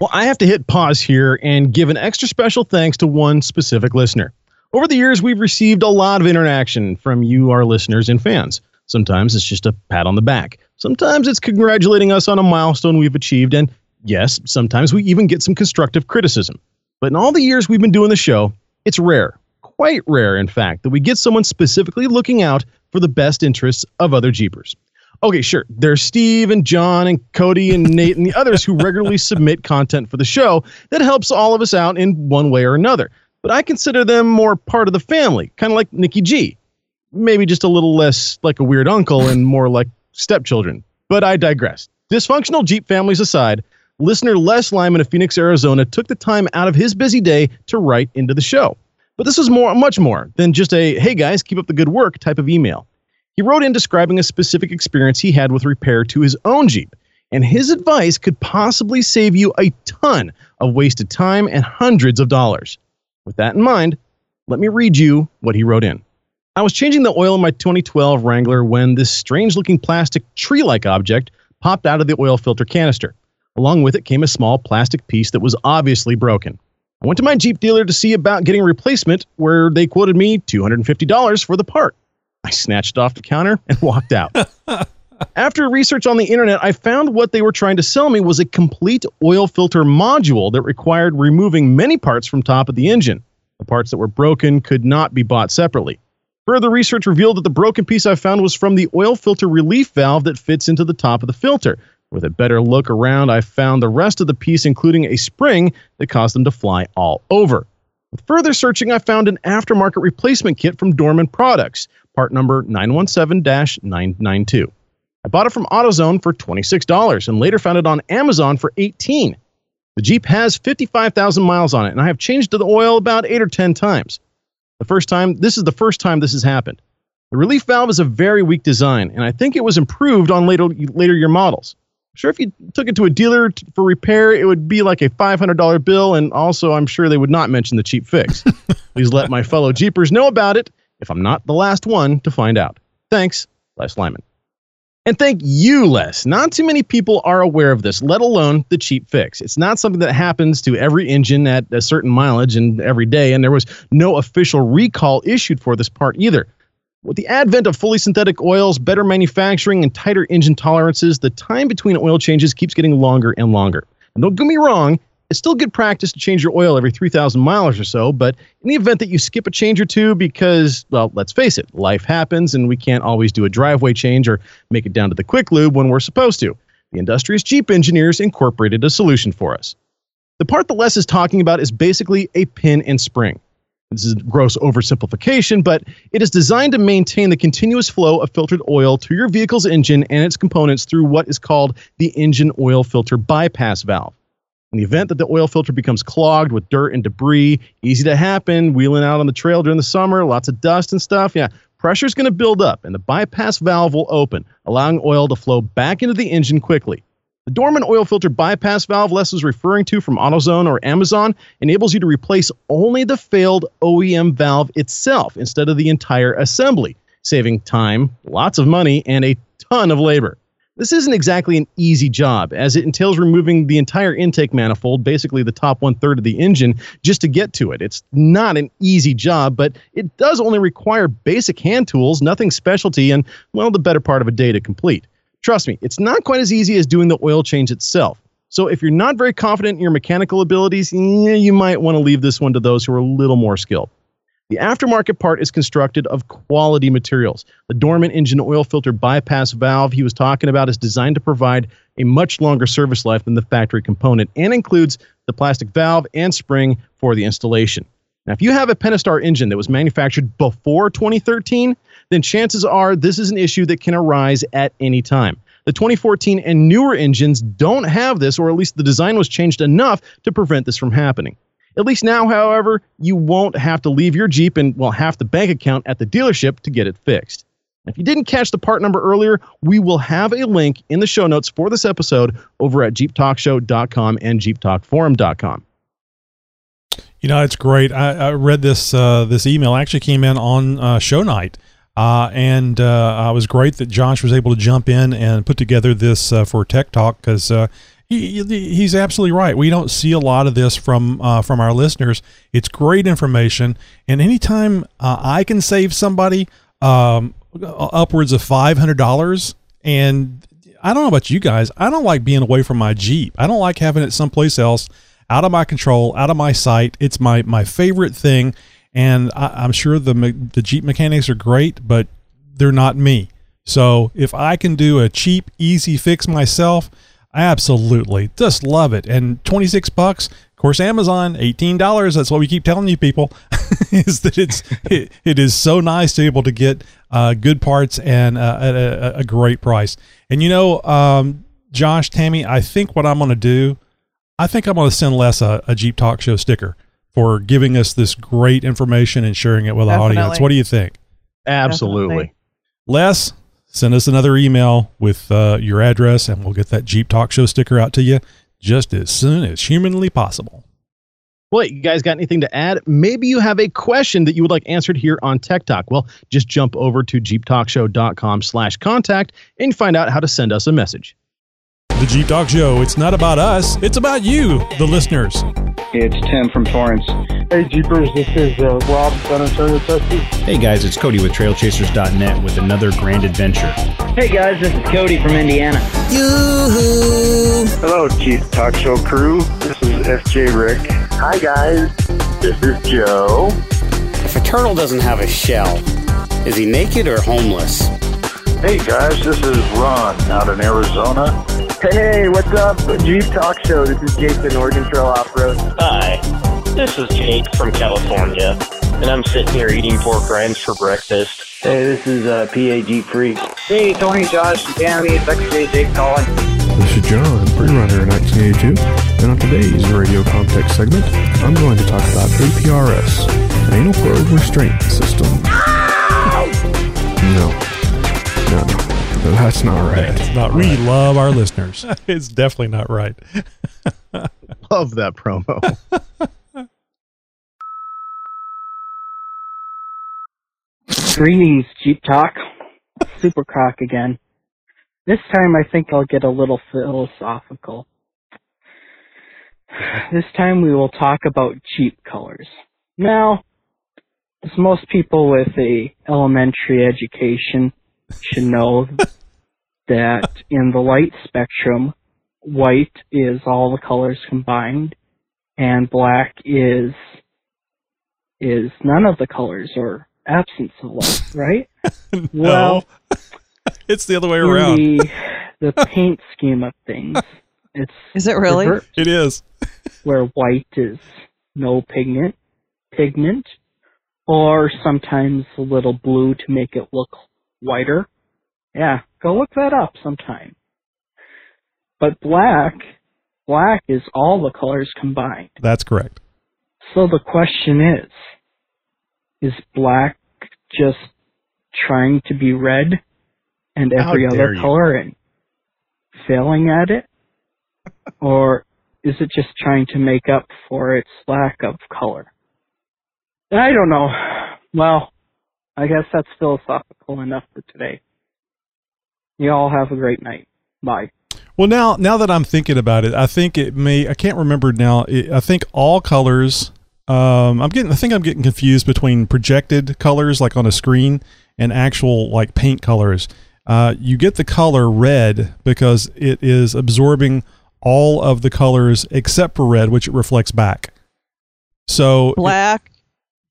Speaker 4: Well, I have to hit pause here and give an extra special thanks to one specific listener. Over the years, we've received a lot of interaction from you, our listeners and fans. Sometimes it's just a pat on the back. Sometimes it's congratulating us on a milestone we've achieved. And yes, sometimes we even get some constructive criticism. But in all the years we've been doing the show, it's rare quite rare, in fact, that we get someone specifically looking out for the best interests of other Jeepers. Okay, sure. There's Steve and John and Cody and [LAUGHS] Nate and the others who regularly submit content for the show that helps all of us out in one way or another. But I consider them more part of the family, kind of like Nikki G. Maybe just a little less like a weird uncle and more like stepchildren. But I digress. Dysfunctional Jeep families aside, listener Les Lyman of Phoenix, Arizona took the time out of his busy day to write into the show. But this was more, much more than just a, hey guys, keep up the good work type of email. He wrote in describing a specific experience he had with repair to his own Jeep, and his advice could possibly save you a ton of wasted time and hundreds of dollars. With that in mind, let me read you what he wrote in. I was changing the oil in my 2012 Wrangler when this strange looking plastic tree like object popped out of the oil filter canister. Along with it came a small plastic piece that was obviously broken. I went to my Jeep dealer to see about getting a replacement, where they quoted me $250 for the part. I snatched it off the counter and walked out. [LAUGHS] After research on the internet, I found what they were trying to sell me was a complete oil filter module that required removing many parts from top of the engine. The parts that were broken could not be bought separately. Further research revealed that the broken piece I found was from the oil filter relief valve that fits into the top of the filter. With a better look around, I found the rest of the piece, including a spring that caused them to fly all over. With further searching, I found an aftermarket replacement kit from Dorman Products, part number 917 992. I bought it from AutoZone for $26 and later found it on Amazon for 18. The Jeep has 55,000 miles on it, and I have changed the oil about 8 or 10 times. The first time, this is the first time this has happened. The relief valve is a very weak design, and I think it was improved on later, later year models. Sure if you took it to a dealer t- for repair, it would be like a $500 bill, and also I'm sure they would not mention the cheap fix. [LAUGHS] Please let my fellow Jeepers know about it if I'm not the last one to find out. Thanks, Les Lyman. And thank you, Les. Not too many people are aware of this, let alone the cheap fix. It's not something that happens to every engine at a certain mileage and every day, and there was no official recall issued for this part either. With the advent of fully synthetic oils, better manufacturing, and tighter engine tolerances, the time between oil changes keeps getting longer and longer. And don't get me wrong, it's still good practice to change your oil every 3,000 miles or so, but in the event that you skip a change or two because, well, let's face it, life happens and we can't always do a driveway change or make it down to the quick lube when we're supposed to. The industrious Jeep engineers incorporated a solution for us. The part that Les is talking about is basically a pin and spring. This is gross oversimplification, but it is designed to maintain the continuous flow of filtered oil to your vehicle's engine and its components through what is called the engine oil filter bypass valve. In the event that the oil filter becomes clogged with dirt and debris, easy to happen, wheeling out on the trail during the summer, lots of dust and stuff, yeah, pressure is going to build up and the bypass valve will open, allowing oil to flow back into the engine quickly. The Dorman oil filter bypass valve Les is referring to from AutoZone or Amazon enables you to replace only the failed OEM valve itself instead of the entire assembly, saving time, lots of money, and a ton of labor. This isn't exactly an easy job, as it entails removing the entire intake manifold, basically the top one third of the engine, just to get to it. It's not an easy job, but it does only require basic hand tools, nothing specialty, and, well, the better part of a day to complete. Trust me, it's not quite as easy as doing the oil change itself. So if you're not very confident in your mechanical abilities, you might want to leave this one to those who are a little more skilled. The aftermarket part is constructed of quality materials. The Dorman engine oil filter bypass valve he was talking about is designed to provide a much longer service life than the factory component and includes the plastic valve and spring for the installation. Now, if you have a Pentastar engine that was manufactured before 2013, then chances are this is an issue that can arise at any time. The 2014 and newer engines don't have this, or at least the design was changed enough to prevent this from happening. At least now, however, you won't have to leave your Jeep and, well, half the bank account at the dealership to get it fixed. If you didn't catch the part number earlier, we will have a link in the show notes for this episode over at jeeptalkshow.com and jeeptalkforum.com.
Speaker 1: You know, it's great. I, I read this uh, this email actually came in on uh, show night, uh, and uh, it was great that Josh was able to jump in and put together this uh, for Tech Talk because uh, he, he's absolutely right. We don't see a lot of this from uh, from our listeners. It's great information, and anytime uh, I can save somebody um, upwards of five hundred dollars, and I don't know about you guys, I don't like being away from my Jeep. I don't like having it someplace else, out of my control, out of my sight. It's my my favorite thing, and I, I'm sure the the Jeep mechanics are great, but they're not me. So if I can do a cheap, easy fix myself I Absolutely. Just love it. And 26 bucks. Of course, Amazon, $18. That's what we keep telling you people [LAUGHS] is that it's, it, it is so nice to be able to get uh, good parts and uh, at a, a, great price. And you know, um, Josh, Tammy, I think what I'm going to do, I think I'm going to send Les a, a, Jeep Talk Show sticker for giving us this great information and sharing it with Definitely. the audience. What do you think?
Speaker 4: Absolutely. Definitely.
Speaker 1: Les, send us another email with uh, your address and we'll get that Jeep Talk Show sticker out to you just as soon as humanly possible.
Speaker 4: Well, you guys got anything to add? Maybe you have a question that you would like answered here on Tech Talk. Well, just jump over to jeeptalkshow.com slash contact and find out how to send us a message.
Speaker 1: The Jeep Talk Show. It's not about us, it's about you, the listeners.
Speaker 13: It's Tim from Torrance.
Speaker 14: Hey, Jeepers, this is uh, Rob, San Antonio, Texas.
Speaker 9: Hey guys, it's Cody with TrailChasers.net with another grand adventure.
Speaker 15: Hey guys, this is Cody from Indiana.
Speaker 16: Yoo-hoo!
Speaker 17: Hello, Jeep Talk Show crew. This is FJ Rick.
Speaker 18: Hi guys, this is Joe.
Speaker 8: If a turtle doesn't have a shell, is he naked or homeless?
Speaker 17: Hey guys, this is Ron out in Arizona.
Speaker 18: Hey, what's up? Jeep Talk Show. This is Jason, Oregon Trail Off Road.
Speaker 19: Hi, this is Jake from California, and I'm sitting here eating pork rinds for breakfast.
Speaker 15: Hey, this is uh, PA Jeep Freak.
Speaker 11: Hey, Tony, Josh, Tammy, it's XJ Jake calling.
Speaker 20: This is John, pre-runner in 1982, and on today's radio context segment, I'm going to talk about APRS, Anal Probe Restraint System. No, no, no. That's not right.
Speaker 1: That's not right. We love our listeners. [LAUGHS] it's definitely not right. [LAUGHS]
Speaker 4: love that promo.
Speaker 21: Greetings, Jeep Talk. Super Croc again. This time I think I'll get a little philosophical. This time we will talk about Jeep colors. Now, as most people with a elementary education should know that in the light spectrum, white is all the colors combined, and black is is none of the colors or absence of light, right? [LAUGHS]
Speaker 1: no.
Speaker 21: Well, [LAUGHS]
Speaker 1: it's the other way around.
Speaker 21: The, [LAUGHS] the paint scheme of things, it's
Speaker 5: is it really?
Speaker 21: reversed,
Speaker 1: It is.
Speaker 21: where white is no pigment, pigment, or sometimes a little blue to make it look whiter. Yeah, go look that up sometime. But black, black is all the colors combined.
Speaker 1: That's correct.
Speaker 21: So the question is, is black just trying to be red and every other
Speaker 4: you.
Speaker 21: color and failing at it? [LAUGHS] or is it just trying to make up for its lack of color? I don't know. Well, I guess that's philosophical enough for today. You all have a great night. Bye.
Speaker 1: Well, now now that I'm thinking about it, I think it may. I can't remember now. It, I think all colors. Um, I'm getting. I think I'm getting confused between projected colors, like on a screen, and actual like paint colors. Uh, you get the color red because it is absorbing all of the colors except for red, which it reflects back. So
Speaker 5: Black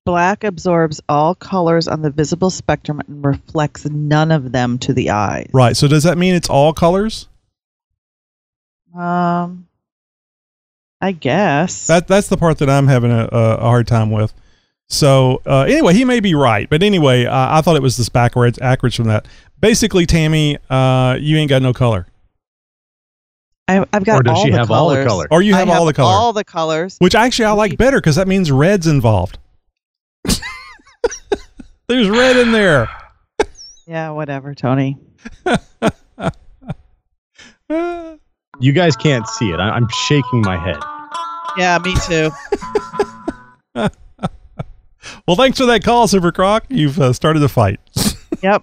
Speaker 5: black absorbs all colors on the visible spectrum and reflects none of them to the eye.
Speaker 1: right. So does that mean it's all colors?
Speaker 5: Um I guess.
Speaker 1: That that's the part that I'm having a, a, a hard time with. So uh, anyway, he may be right, but anyway, uh, I thought it was this backwards backwards from that. Basically, Tammy, uh, you ain't got no color,
Speaker 5: I, I've got
Speaker 4: Or does
Speaker 5: all
Speaker 4: she
Speaker 5: the
Speaker 4: have all the
Speaker 5: colors.
Speaker 1: or you
Speaker 5: I
Speaker 1: have, all the color,
Speaker 5: All the colors.
Speaker 1: which actually I like better because that means red's involved. There's red in there. [LAUGHS]
Speaker 5: Yeah, whatever, Tony. [LAUGHS]
Speaker 4: You guys can't see it. I, I'm shaking my head.
Speaker 5: Yeah, me too. [LAUGHS]
Speaker 1: Well, thanks for that call, Super Croc. You've uh, started the fight.
Speaker 5: Yep.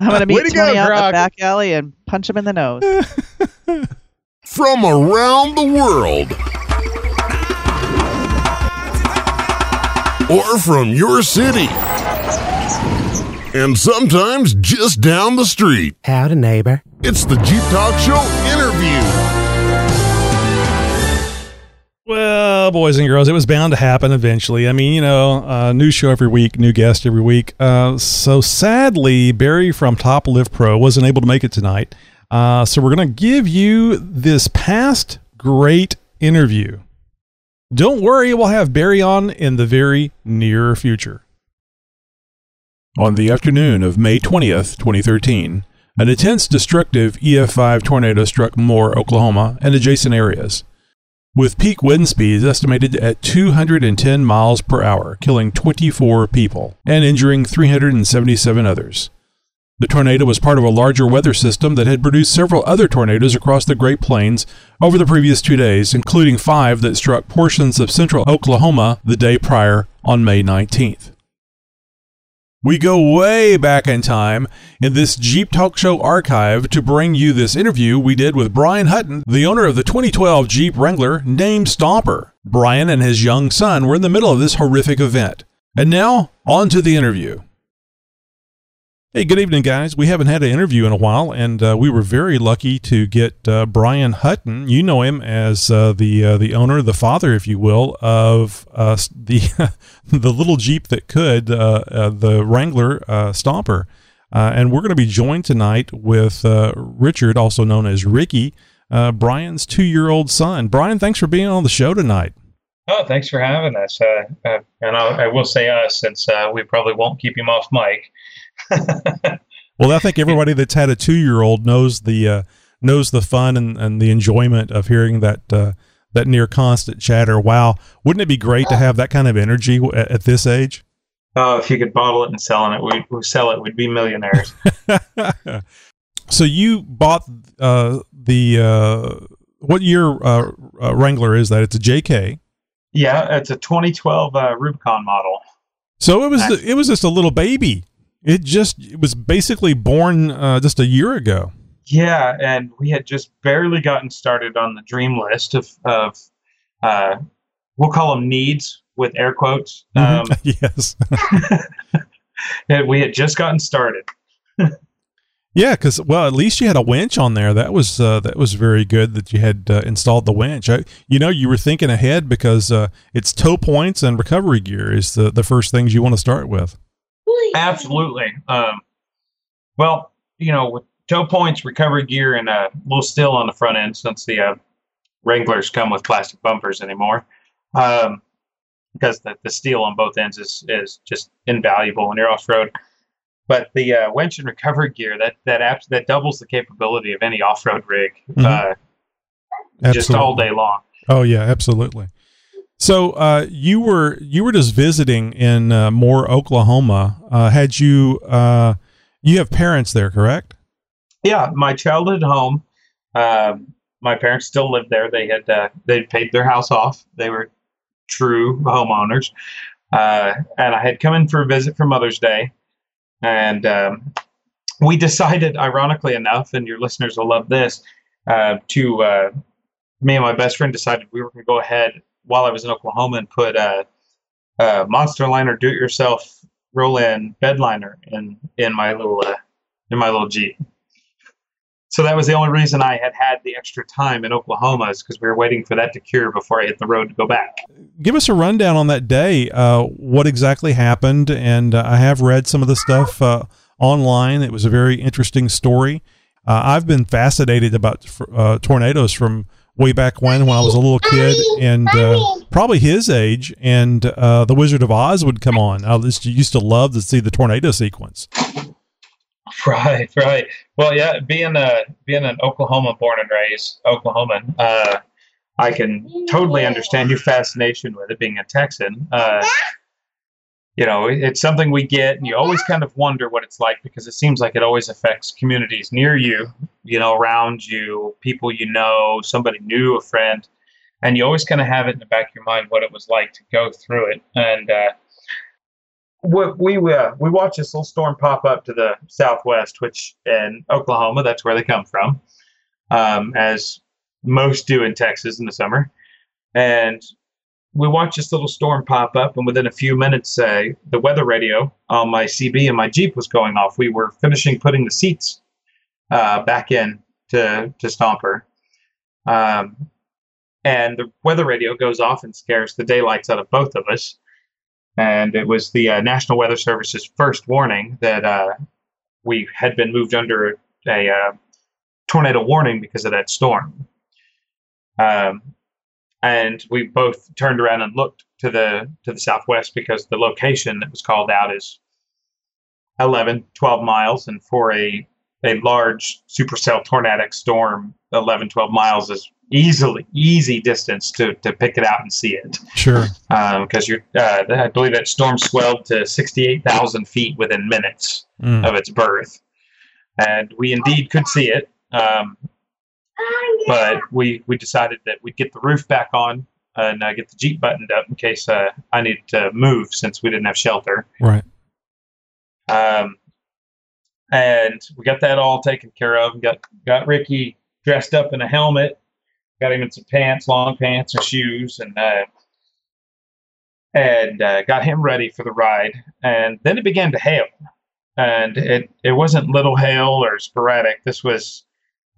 Speaker 5: I'm gonna
Speaker 4: Way
Speaker 5: meet
Speaker 4: to go,
Speaker 5: Tony out in
Speaker 4: Croc.
Speaker 5: the back alley and punch him in the nose.
Speaker 2: From around the world. Or from your city. And sometimes just down the street.
Speaker 16: Howdy, neighbor.
Speaker 2: It's the Jeep Talk Show interview.
Speaker 1: Well, boys and girls, it was bound to happen eventually. I mean, you know, uh, new show every week, new guest every week. Uh, so sadly, Barry from Top Lift Pro wasn't able to make it tonight. Uh, so we're going to give you this past great interview. Don't worry, we'll have Barry on in the very near future. On the afternoon of May 20th, 2013, an intense destructive EF5 tornado struck Moore, Oklahoma, and adjacent areas with peak wind speeds estimated at 210 miles per hour, killing 24 people and injuring 377 others. The tornado was part of a larger weather system that had produced several other tornadoes across the Great Plains over the previous two days, including five that struck portions of central Oklahoma the day prior on May 19th. We go way back in time in this Jeep Talk Show archive to bring you this interview we did with Brian Hutton, the owner of the 2012 Jeep Wrangler named Stomper. Brian and his young son were in the middle of this horrific event. And now, on to the interview. Hey, good evening, guys. We haven't had an interview in a while, and uh, we were very lucky to get uh, Brian Hutton. You know him as uh, the uh, the owner, the father, if you will, of uh, the [LAUGHS] the little Jeep that could, uh, the Wrangler Stomper. and we're going to be joined tonight with Richard, also known as Ricky, Brian's two year old son. Brian, thanks for being on the show tonight.
Speaker 22: Oh, thanks for having us. and I, I, will say us since we probably won't keep him off mic. [LAUGHS]
Speaker 1: well, I think everybody that's had a two year old knows the uh, knows the fun and, and the enjoyment of hearing that uh, that near constant chatter. Wow, wouldn't it be great to have that kind of energy at, at this age?
Speaker 22: Oh, if you could bottle it and sell it, we we sell it, we'd be millionaires. [LAUGHS]
Speaker 1: so you bought uh, the uh, what year uh, uh, Wrangler is that? It's a JK.
Speaker 22: Yeah, it's a 2012 Rubicon model.
Speaker 1: So it was it was just a little baby. It just it was basically born uh, just a year ago.
Speaker 22: Yeah, and we had just barely gotten started on the dream list of of uh, we'll call them needs with air quotes.
Speaker 1: Mm-hmm. Um, [LAUGHS] yes. [LAUGHS]
Speaker 22: and we had just gotten started. [LAUGHS]
Speaker 1: yeah, because well, at least you had a winch on there. That was uh, that was very good that you had uh, installed the winch. I, you know, you were thinking ahead because uh, it's tow points and recovery gear is the the first things you want to start with.
Speaker 22: Absolutely. Um, well, you know, with tow points, recovery gear, and a little steel on the front end, since the uh, Wranglers come with plastic bumpers anymore, um, because the, the steel on both ends is, is just invaluable when you're off road. But the uh, winch and recovery gear that that apps that doubles the capability of any off road rig, mm-hmm. uh, just all day long.
Speaker 1: Oh yeah, absolutely. So uh, you were you were just visiting in uh, Moore, Oklahoma. Uh, had you uh, you have parents there, correct?
Speaker 22: Yeah, my childhood home. Um, my parents still lived there. They had uh, they paid their house off. They were true homeowners. Uh, and I had come in for a visit for Mother's Day, and um, we decided, ironically enough, and your listeners will love this, to me and my best friend decided we were going to go ahead while I was in Oklahoma and put a, a monster liner do it yourself roll in bed liner in in my little uh, in my little Jeep. So that was the only reason I had had the extra time in Oklahoma is because we were waiting for that to cure before I hit the road to go back.
Speaker 1: Give us a rundown on that day. Uh, what exactly happened? And uh, I have read some of the stuff uh, online. It was a very interesting story. Uh, I've been fascinated about uh, tornadoes from way back when, when I was a little kid, and uh, probably his age, and uh, The Wizard of Oz would come on. I just used to love to see the tornado sequence. [LAUGHS]
Speaker 22: Right, right. Well, yeah, being a being an Oklahoma born and raised Oklahoman, uh, I can totally understand your fascination with it. Being a Texan, uh, you know, it's something we get, and you always kind of wonder what it's like because it seems like it always affects communities near you, you know, around you, people you know, somebody new, a friend, and you always kind of have it in the back of your mind what it was like to go through it. And uh, we we uh, we watched this little storm pop up to the southwest, which in Oklahoma, that's where they come from, um, as most do in Texas in the summer, and we watched this little storm pop up, and within a few minutes, uh, the weather radio on my CB and my Jeep was going off. We were finishing putting the seats uh, back in to, to Stomper. Um, and the weather radio goes off and scares the daylights out of both of us. And it was the uh, National Weather Service's first warning that uh, we had been moved under a uh, tornado warning because of that storm. Um, and we both turned around and looked to the to the southwest because the location that was called out is 11 12 miles and for a a large supercell tornadic storm 11 12 miles is easily easy distance to to pick it out and see it
Speaker 1: sure
Speaker 22: because um, you're uh, i believe that storm swelled to 68000 feet within minutes mm. of its birth and we indeed could see it um, but we we decided that we'd get the roof back on and uh, get the Jeep buttoned up in case uh, I needed to move since we didn't have shelter.
Speaker 1: Right.
Speaker 22: Um, and we got that all taken care of. Got got Ricky dressed up in a helmet, got him in some pants, long pants and shoes, and uh, and uh, got him ready for the ride. And then it began to hail, and it it wasn't little hail or sporadic. This was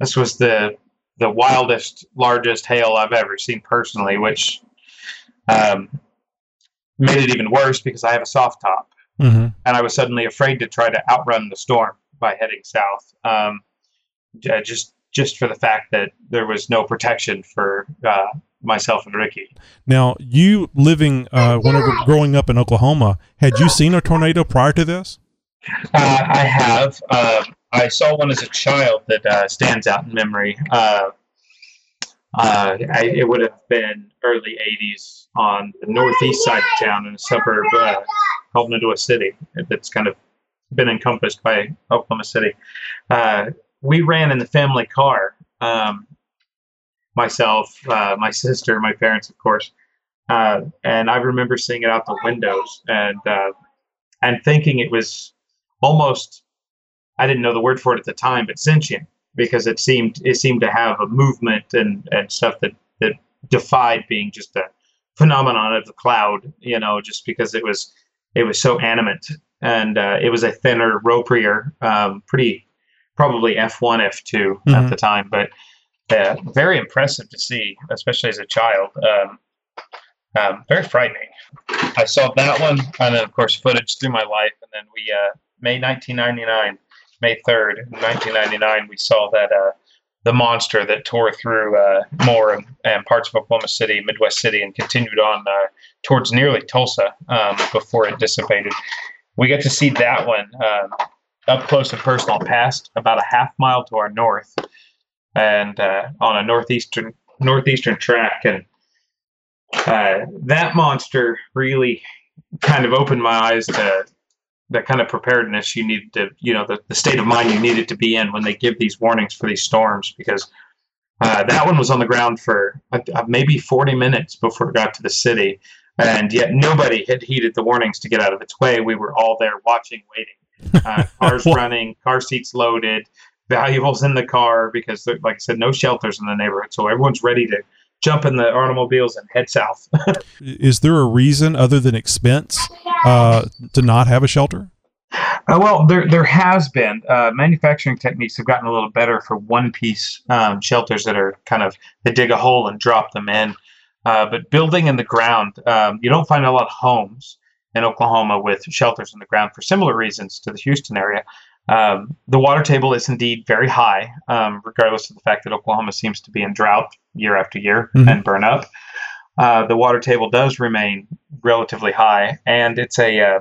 Speaker 22: this was the the wildest, largest hail I've ever seen personally, which um, made it even worse because I have a soft top,
Speaker 1: Mm-hmm.
Speaker 22: and I was suddenly afraid to try to outrun the storm by heading south. Um, just just for the fact that there was no protection for uh, myself and Ricky.
Speaker 1: Now, you living, uh, whenever growing up in Oklahoma, had you seen a tornado prior to this?
Speaker 22: Uh, I have. Um, I saw one as a child that uh, stands out in memory. Uh, uh, I, it would have been early 80s on the northeast side of town in a suburb uh, called Nodoa City that's kind of been encompassed by Oklahoma City. Uh, we ran in the family car. Um, myself, uh, my sister, my parents, of course. Uh, and I remember seeing it out the windows and uh, and thinking it was almost I didn't know the word for it at the time, but sentient because it seemed it seemed to have a movement and, and stuff that, that defied being just a phenomenon of the cloud, you know, just because it was it was so animate and uh, it was a thinner, ropier, um, pretty probably F1, F2 at
Speaker 1: Mhm.
Speaker 22: the time, but uh, very impressive to see, especially as a child. Um, um, very frightening. I saw that one, and then of course footage through my life, and then we uh, May 1999, May 3rd, 1999, we saw that uh, the monster that tore through uh, Moore and, and parts of Oklahoma City, Midwest City, and continued on uh, towards nearly Tulsa um, before it dissipated. We got to see that one um, up close and personal, past about a half mile to our north, and uh, on a northeastern northeastern track, and uh, that monster really kind of opened my eyes to the kind of preparedness you need to, you know, the, the state of mind you needed to be in when they give these warnings for these storms, because uh, that one was on the ground for uh, maybe 40 minutes before it got to the city, and yet nobody had heeded the warnings to get out of its way. We were all there watching, waiting. Uh, [LAUGHS] cars running, car seats loaded, valuables in the car because, there- like I said, no shelters in the neighborhood, so everyone's ready to jump in the automobiles and head south. [LAUGHS]
Speaker 1: Is there a reason other than expense uh, to not have a shelter?
Speaker 22: Uh, well, there there has been uh, manufacturing techniques have gotten a little better for one piece um, shelters that are kind of they dig a hole and drop them in. Uh, but building in the ground, um, you don't find a lot of homes in Oklahoma with shelters in the ground for similar reasons to the Houston area. Um, the water table is indeed very high, um, regardless of the fact that Oklahoma seems to be in drought year after year
Speaker 1: Mhm.
Speaker 22: and burn up. Uh, the water table does remain relatively high, and it's a uh,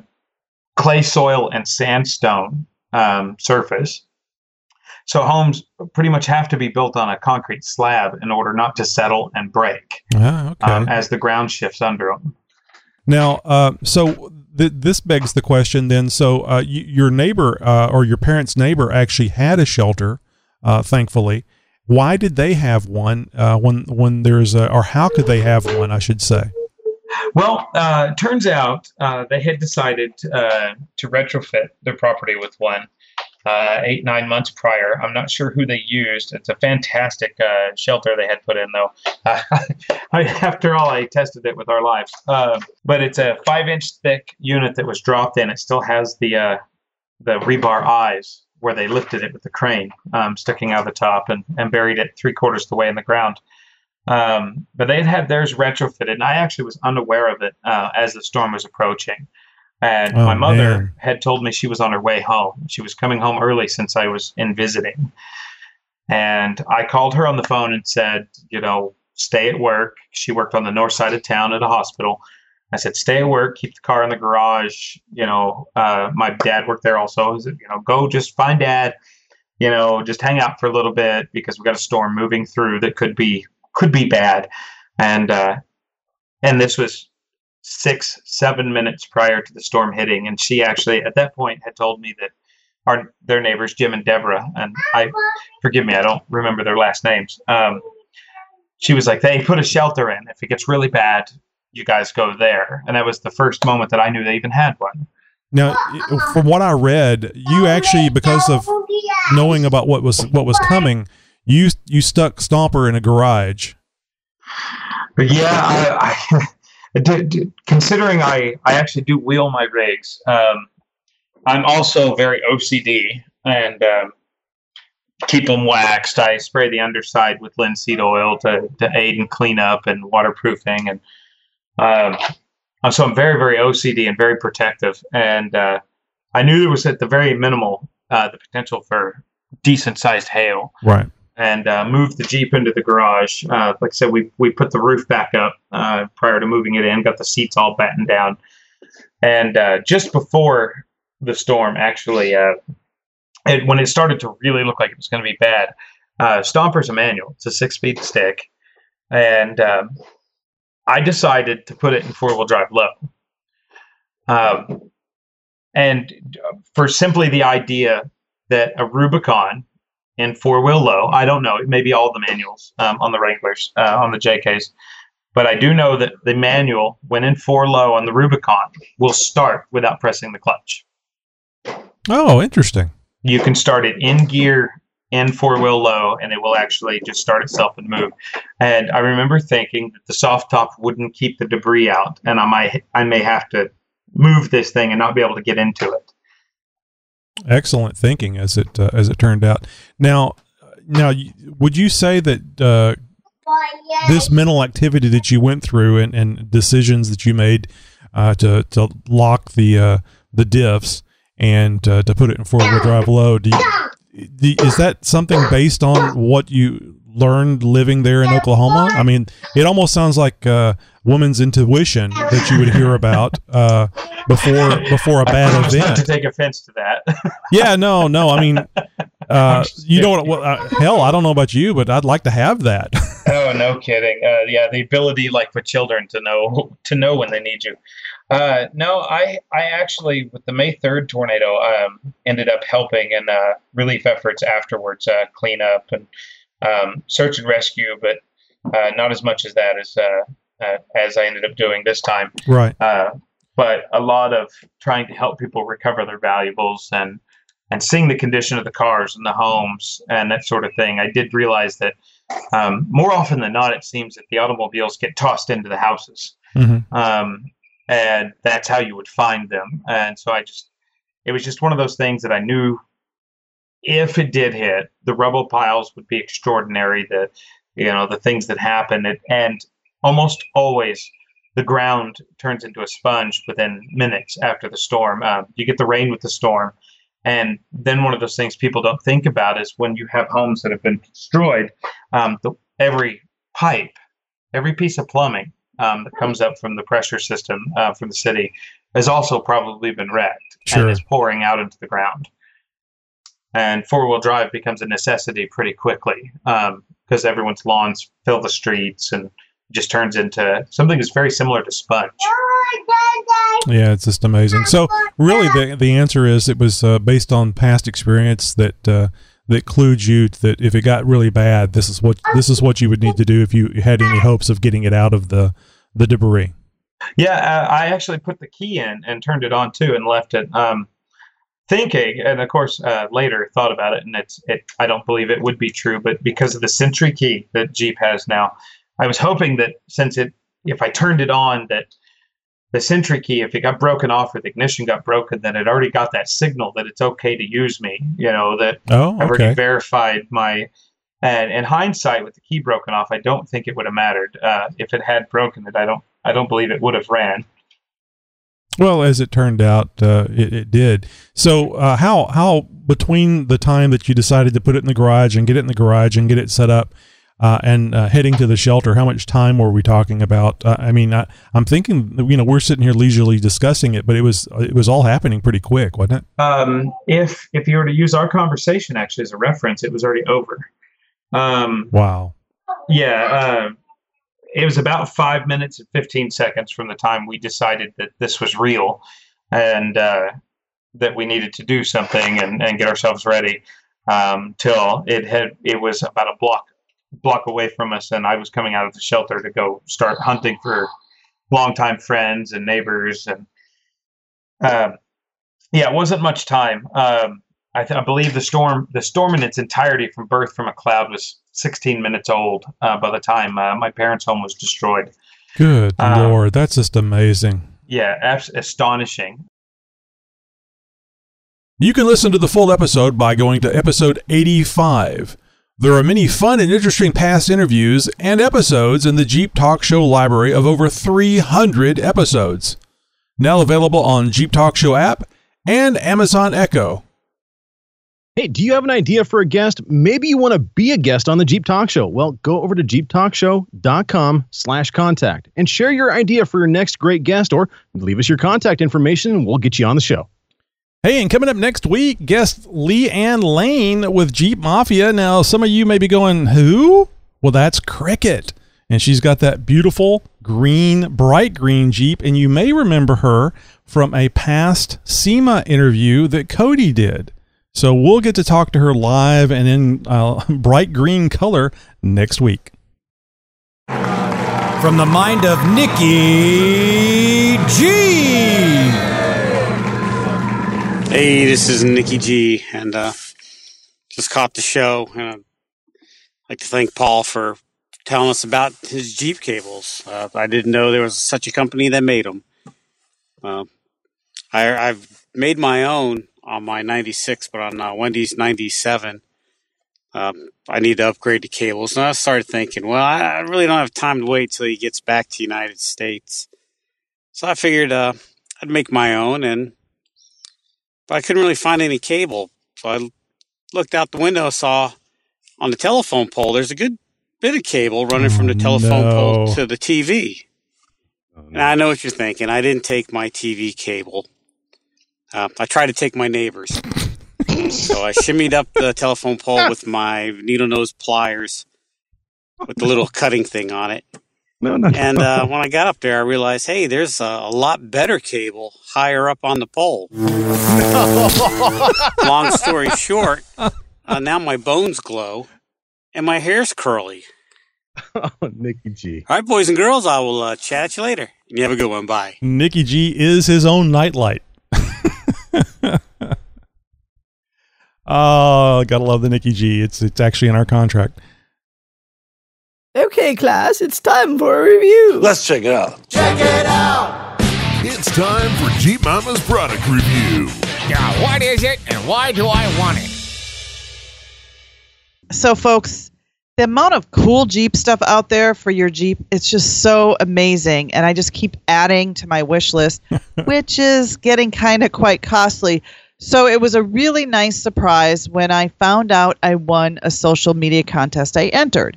Speaker 22: clay soil and sandstone um, surface. So homes pretty much have to be built on a concrete slab in order not to settle and break
Speaker 1: Ah, okay.
Speaker 22: um, as the ground shifts under them.
Speaker 1: Now, uh, so th- this begs the question then. So, uh, y- your neighbor uh, or your parents' neighbor actually had a shelter, uh, thankfully. Why did they have one uh, when when there's a, or how could they have one? I should say.
Speaker 22: Well, uh, turns out uh, they had decided uh, to retrofit their property with one uh, eight, nine months prior. I'm not sure who they used. It's a fantastic uh, shelter they had put in, though. Uh, [LAUGHS] I, after all, I tested it with our lives. Uh, but it's a five inch thick unit that was dropped in. It still has the, uh, the rebar eyes where they lifted it with the crane um, sticking out of the top and, and buried it three quarters of the way in the ground. Um, but they had had theirs retrofitted, and I actually was unaware of it uh, as the storm was approaching. And
Speaker 1: Oh,
Speaker 22: my mother
Speaker 1: man.
Speaker 22: had told me she was on her way home. She was coming home early since I was in visiting. And I called her on the phone and said, you know, stay at work. She worked on the north side of town at a hospital. I said, stay at work, keep the car in the garage. You know, uh, my dad worked there also. I said, you know, go just find dad. You know, just hang out for a little bit because we got a storm moving through that could be could be bad. And uh, and this was six seven minutes prior to the storm hitting, and she actually at that point had told me that our their neighbors Jim and Deborah and I forgive me I don't remember their last names. Um, she was like, they put a shelter in. If it gets really bad, you guys go there. And that was the first moment that I knew they even had one.
Speaker 1: Now, from what I read, you actually, because of knowing about what was what was coming, you you stuck Stomper in a garage.
Speaker 22: Yeah, I, I [LAUGHS] d- considering I, I actually do wheel my rigs. Um, I'm also very OCD and um, keep them waxed. I spray the underside with linseed oil to, to aid in cleanup and waterproofing, and um, uh, so I'm very very OCD and very protective. And uh, I knew there was at the very minimal uh, the potential for decent sized hail
Speaker 1: Right.
Speaker 22: And uh, moved the Jeep into the garage. Uh, like I said, we, we put the roof back up uh, prior to moving it in, got the seats all battened down. And uh, just before the storm, actually, uh, it, when it started to really look like it was going to be bad, uh, Stomper's a manual. It's a six speed stick. And um, I decided to put it in four wheel drive low. Um, and for simply the idea that a Rubicon in four wheel low. I don't know. It may be all the manuals um, on the Wranglers, uh, on the JKs. But I do know that the manual, when in four low on the Rubicon, will start without pressing the clutch.
Speaker 1: Oh, interesting.
Speaker 22: You can start it in gear in four wheel low, and it will actually just start itself and move. And I remember thinking that the soft top wouldn't keep the debris out, and I might I may have to move this thing and not be able to get into it.
Speaker 1: Excellent thinking, as it uh, as it turned out. Now, now, would you say that uh, this mental activity that you went through and, and decisions that you made uh, to to lock the uh, the diffs and uh, to put it in four wheel drive low, do you, is that something based on what you learned living there in Oklahoma? I mean, it almost sounds like uh, woman's intuition that you would hear about uh, before before a bad event.
Speaker 22: to take offense to that. [LAUGHS]
Speaker 1: Yeah, no, no. I mean, [LAUGHS] uh, you know what? Well, uh, hell, I don't know about you, but I'd like to have that. [LAUGHS]
Speaker 22: oh, no kidding. Uh, yeah, the ability, like for children, to know to know when they need you. Uh, no, I I actually with the May third tornado um, ended up helping in uh, relief efforts afterwards, uh, cleanup and um, search and rescue, but uh, not as much as that as uh, uh, as I ended up doing this time.
Speaker 1: Right.
Speaker 22: Uh, but a lot of trying to help people recover their valuables and and seeing the condition of the cars and the homes and that sort of thing. I did realize that um, more often than not, it seems that the automobiles get tossed into the houses,
Speaker 1: Mm-hmm.
Speaker 22: um, and that's how you would find them. And so I just, it was just one of those things that I knew if it did hit, the rubble piles would be extraordinary. The, you know, the things that happen, and, and almost always the ground turns into a sponge within minutes after the storm. Um, you get the rain with the storm, and then one of those things people don't think about is when you have homes that have been destroyed, um, the, every pipe, every piece of plumbing um, that comes up from the pressure system uh, from the city has also probably been wrecked
Speaker 1: Sure.
Speaker 22: and is pouring out into the ground. And four wheel drive becomes a necessity pretty quickly because everyone's lawns fill the streets and just turns into something that's very similar to sponge.
Speaker 1: Yeah, it's just amazing. So, really, the the answer is it was uh, based on past experience that uh, that clued you that if it got really bad, this is what this is what you would need to do if you had any hopes of getting it out of the the debris.
Speaker 22: Yeah, uh, I actually put the key in and turned it on too and left it. Um, thinking, and of course uh, later thought about it, and it's it. I don't believe it would be true, but because of the Sentry key that Jeep has now, I was hoping that since it, if I turned it on, that the Sentry key, if it got broken off or the ignition got broken, then it already got that signal that it's okay to use me. You know that
Speaker 1: Oh,
Speaker 22: I've already verified my. And in hindsight, with the key broken off, I don't think it would have mattered. Uh, if it had broken it, I don't. I don't believe it would have ran.
Speaker 1: Well, as it turned out, uh, it, it did. So, uh, how how between the time that you decided to put it in the garage and get it in the garage and get it set up, uh, and uh, heading to the shelter, how much time were we talking about? Uh, I mean, I, I'm thinking, you know, we're sitting here leisurely discussing it, but it was it was all happening pretty quick, wasn't it?
Speaker 22: Um, if if you were to use our conversation actually as a reference, it was already over. Um,
Speaker 1: Wow.
Speaker 22: yeah, uh, it was about five minutes and fifteen seconds from the time we decided that this was real, and uh, that we needed to do something and, and get ourselves ready. Um, till it had it was about a block block away from us, and I was coming out of the shelter to go start hunting for longtime friends and neighbors and. Um, yeah, it wasn't much time. Um, I, th- I believe the storm, the storm in its entirety from birth from a cloud was 16 minutes old uh, by the time uh, my parents' home was destroyed.
Speaker 1: Good
Speaker 22: Um,
Speaker 1: lord, that's just amazing.
Speaker 22: Yeah, abs- astonishing.
Speaker 1: You can listen to the full episode by going to episode 85. There are many fun and interesting past interviews and episodes in the Jeep Talk Show library of over 300 episodes. Now available on Jeep Talk Show app and Amazon Echo.
Speaker 4: Hey, do you have an idea for a guest? Maybe you want to be a guest on the Jeep Talk Show. Well, go over to jeeptalkshow.com slash contact and share your idea for your next great guest or leave us your contact information and we'll get you on the show.
Speaker 1: Hey, and coming up next week, guest Lee Ann Lane with Jeep Mafia. Now, some of you may be going, who? Well, that's Cricket. And she's got that beautiful green, bright green Jeep. And you may remember her from a past SEMA interview that Cody did. So we'll get to talk to her live and in uh, [LAUGHS] bright green color next week.
Speaker 23: From the mind of Nikki G.
Speaker 8: Hey, this is Nikki G, and uh, just caught the show. And I'd like to thank Paul for telling us about his Jeep cables. Uh, I didn't know there was such a company that made them. Uh, I, I've made my own on my 96, but on uh, Wendy's 97, um, I need to upgrade the cables. And I started thinking, well, I, I really don't have time to wait till he gets back to the United States. So I figured uh, I'd make my own, and but I couldn't really find any cable. So I looked out the window, saw on the telephone pole there's a good bit of cable running from the telephone
Speaker 1: no.
Speaker 8: pole to the TV. And I know what you're thinking. I didn't take my TV cable. Uh, I tried to take my neighbor's. so I shimmied up the telephone pole with my needle nose pliers with the little cutting thing on it.
Speaker 4: No, no,
Speaker 8: And uh, [LAUGHS] when I got up there, I realized, hey, there's a, a lot better cable higher up on the pole. [LAUGHS] Long story short, uh, now my bones glow and my hair's curly.
Speaker 4: oh, Nikki G.
Speaker 8: All right, boys and girls, I will uh, chat at you later. You have a good one. Bye.
Speaker 1: Nikki G is his own nightlight. [LAUGHS] oh, gotta love the Nikki G. It's it's actually in our contract.
Speaker 24: Okay, class, it's time for a review.
Speaker 2: Let's check it out.
Speaker 24: Check it out.
Speaker 2: It's time for Jeep Mama's product review.
Speaker 10: Yeah, what is it and why do I want it?
Speaker 5: So, folks, the amount of cool Jeep stuff out there for your Jeep, it's just so amazing. And I just keep adding to my wish list, [LAUGHS] which is getting kind of quite costly. So, it was a really nice surprise when I found out I won a social media contest I entered.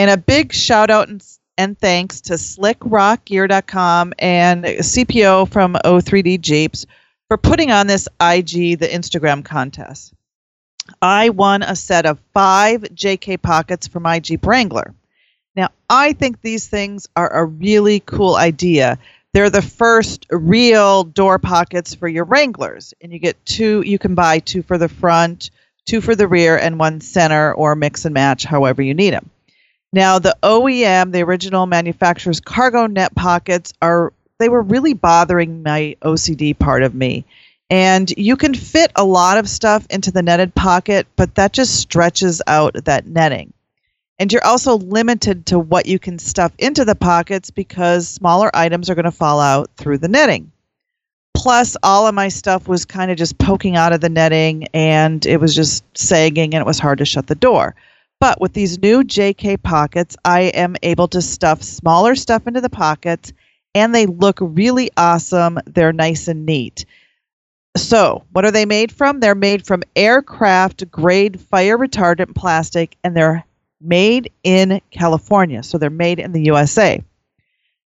Speaker 5: And a big shout out and, and thanks to slickrockgear.com and CPO from O3D Jeeps for putting on this IG, the Instagram contest. I won a set of five JK pockets for my Jeep Wrangler. Now, I think these things are a really cool idea. They're the first real door pockets for your Wranglers, and you get two, you can buy two for the front, two for the rear, and one center or mix and match however you need them. Now, the OEM, the original manufacturer's cargo net pockets, are they were really bothering my OCD part of me. And you can fit a lot of stuff into the netted pocket, but that just stretches out that netting. And you're also limited to what you can stuff into the pockets because smaller items are going to fall out through the netting. Plus, all of my stuff was kind of just poking out of the netting and it was just sagging and it was hard to shut the door. But with these new JK pockets, I am able to stuff smaller stuff into the pockets and they look really awesome. They're nice and neat. So, what are they made from? They're made from aircraft grade fire retardant plastic and they're made in California. So, they're made in the USA.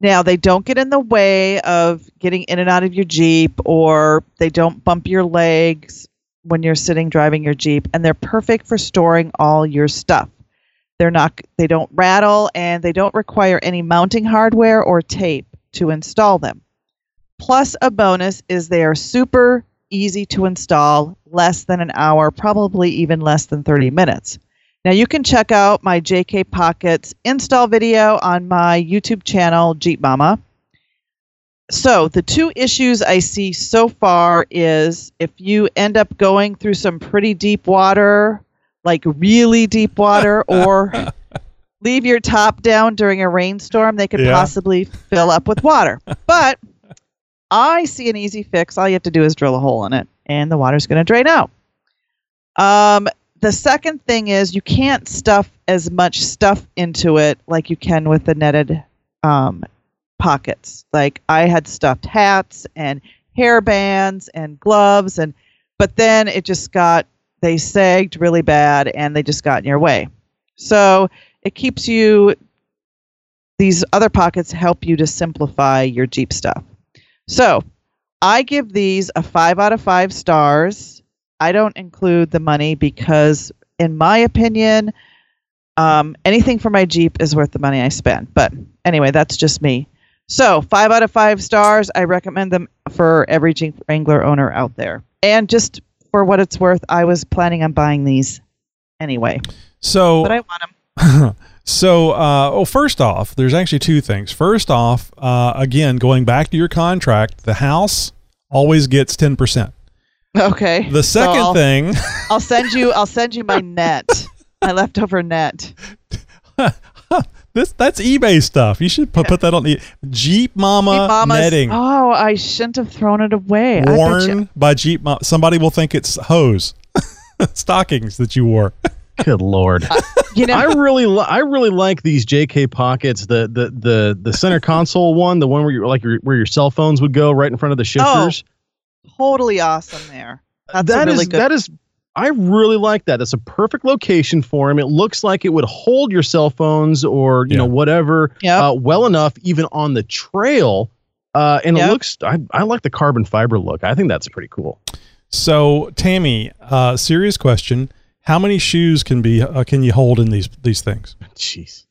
Speaker 5: Now, they don't get in the way of getting in and out of your Jeep or they don't bump your legs when you're sitting driving your Jeep and they're perfect for storing all your stuff. They're not they don't rattle and they don't require any mounting hardware or tape to install them. Plus a bonus is they are super easy to install, less than an hour, probably even less than 30 minutes. Now you can check out my JK Pockets install video on my YouTube channel Jeep Mama. So the two issues I see so far is if you end up going through some pretty deep water, like really deep water, [LAUGHS] or leave your top down during a rainstorm, they could
Speaker 1: Yeah.
Speaker 5: possibly fill up with water. But I see an easy fix. All you have to do is drill a hole in it, and the water's going to drain out. Um, the second thing is you can't stuff as much stuff into it like you can with the netted um, pockets. Like I had stuffed hats and hair bands and gloves, and but then it just got they sagged really bad and they just got in your way. So it keeps you. These other pockets help you to simplify your Jeep stuff. So I give these a five out of five stars. I don't include the money because, in my opinion, um, anything for my Jeep is worth the money I spend. But anyway, that's just me. So five out of five stars. I recommend them for every Jeep Wrangler owner out there. And just for what it's worth, I was planning on buying these anyway.
Speaker 1: So,
Speaker 5: But I want them. [LAUGHS]
Speaker 1: so, uh, well, first off, there's actually two things. First off, uh, again, going back to your contract, the house always gets ten percent.
Speaker 5: Okay.
Speaker 1: The
Speaker 5: so
Speaker 1: second
Speaker 5: I'll-
Speaker 1: thing, [LAUGHS]
Speaker 5: I'll send you. I'll send you my [LAUGHS] net. my leftover net.
Speaker 1: This that's eBay stuff. You should put, put that on the Jeep Mama
Speaker 5: Mama's-
Speaker 1: netting
Speaker 5: Oh, I shouldn't have thrown it away. I you-
Speaker 1: worn by Jeep. Mama. Somebody will think it's hose [LAUGHS] stockings that you wore.
Speaker 4: Good lord. [LAUGHS]
Speaker 5: Uh, you know,
Speaker 4: I really, li- I really like these JK pockets. The the the the center console one, the one where you like your, where your cell phones would go right in front of the oh, shifters.
Speaker 5: totally awesome there. That's
Speaker 4: That
Speaker 5: a
Speaker 4: is
Speaker 5: really good.
Speaker 4: that is. I really like that. That's a perfect location for him. It looks like it would hold your cell phones or you know whatever uh, well enough, even on the trail. Uh, and
Speaker 5: Yep.
Speaker 4: it looks. I, I like the carbon fiber look. I think that's pretty cool.
Speaker 1: So, Tammy, uh, serious question: How many shoes can be uh, can you hold in these these things?
Speaker 4: Jeez.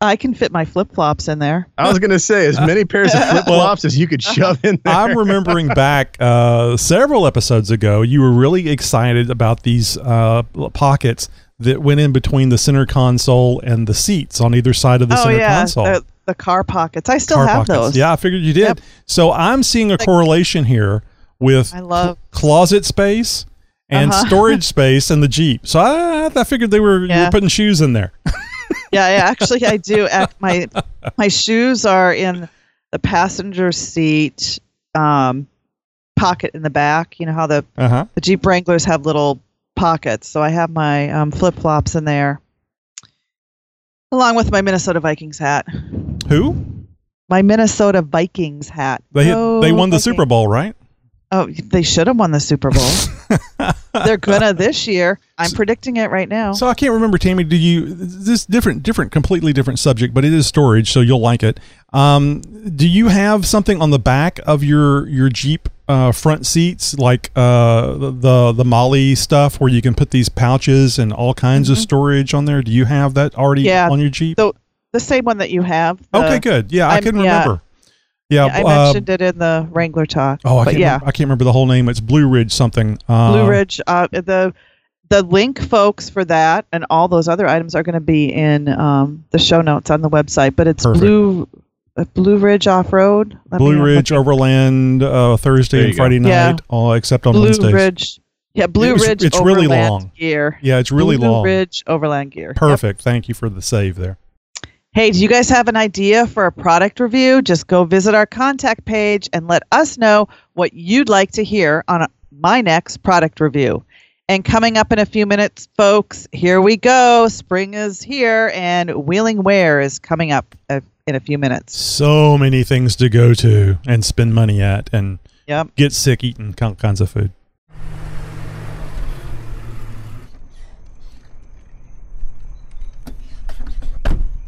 Speaker 5: I can fit my flip flops in there.
Speaker 4: I was gonna say as many pairs of [LAUGHS] flip flops as you could [LAUGHS] shove in there.
Speaker 1: I'm remembering back uh, several episodes ago, you were really excited about these uh, pockets that went in between the center console and the seats on either side of the
Speaker 5: oh
Speaker 1: center
Speaker 5: yeah,
Speaker 1: console.
Speaker 5: the, the car pockets. I still
Speaker 1: Car
Speaker 5: have
Speaker 1: pockets.
Speaker 5: those.
Speaker 1: Yeah, I figured you did. So I'm seeing a correlation here with
Speaker 5: I love-
Speaker 1: cl- closet space and
Speaker 5: Uh-huh.
Speaker 1: storage [LAUGHS] space in the Jeep. So I, I figured they were, you
Speaker 5: Yeah.
Speaker 1: were putting shoes in there.
Speaker 5: Yeah, yeah, actually I do. My my shoes are in the passenger seat um, pocket in the back. You know how the
Speaker 1: Uh huh.
Speaker 5: the Jeep Wranglers have little pockets, so I have my um, flip flops in there, along with my Minnesota Vikings hat.
Speaker 1: Who?
Speaker 5: My Minnesota Vikings hat.
Speaker 1: They they won the
Speaker 5: Vikings.
Speaker 1: Super Bowl, right?
Speaker 5: Oh, they should have won the Super Bowl. [LAUGHS] They're gonna this year. I'm predicting it right now.
Speaker 1: So I can't remember, Tammy. Do you this different, different, completely different subject, but it is storage, so you'll like it. Um, do you have something on the back of your your Jeep uh, front seats, like uh, the the MOLLE stuff, where you can put these pouches and all kinds of storage on there? Do you have that already
Speaker 5: Mm-hmm. yeah,
Speaker 1: on your Jeep?
Speaker 5: The, the same one that you have. the-
Speaker 1: okay, good. Yeah, I
Speaker 5: I'm-
Speaker 1: couldn't
Speaker 5: yeah.
Speaker 1: Remember. Yeah,
Speaker 5: I
Speaker 1: uh,
Speaker 5: mentioned it in the Wrangler talk.
Speaker 1: Oh, I
Speaker 5: but
Speaker 1: can't.
Speaker 5: yeah,
Speaker 1: remember, I can't remember the whole name. It's Blue Ridge something. Uh,
Speaker 5: Blue Ridge. Uh, the the link, folks, for that and all those other items are going to be in um, the show notes on the website. But it's
Speaker 1: Perfect.
Speaker 5: Blue uh, Blue Ridge Off Road.
Speaker 1: Blue Ridge Overland uh, Thursday and
Speaker 4: you go.
Speaker 1: Friday night,
Speaker 5: Yeah.
Speaker 1: all except on
Speaker 5: Blue
Speaker 1: Wednesdays.
Speaker 5: Ridge. Yeah, Blue
Speaker 1: It
Speaker 5: Ridge.
Speaker 1: it's really long.
Speaker 5: Gear.
Speaker 1: Yeah, it's really
Speaker 5: Blue
Speaker 1: long.
Speaker 5: Blue Ridge Overland Gear. Yep.
Speaker 1: Perfect. Thank you for the save there.
Speaker 5: Hey, do you guys have an idea for a product review? Just go visit our contact page and let us know what you'd like to hear on my next product review. And coming up in a few minutes, folks, here we go. Spring is here and Wheeling Wear is coming up uh, in a few minutes.
Speaker 1: So many things to go to and spend money at and
Speaker 5: Yep.
Speaker 1: get sick eating all kinds of food.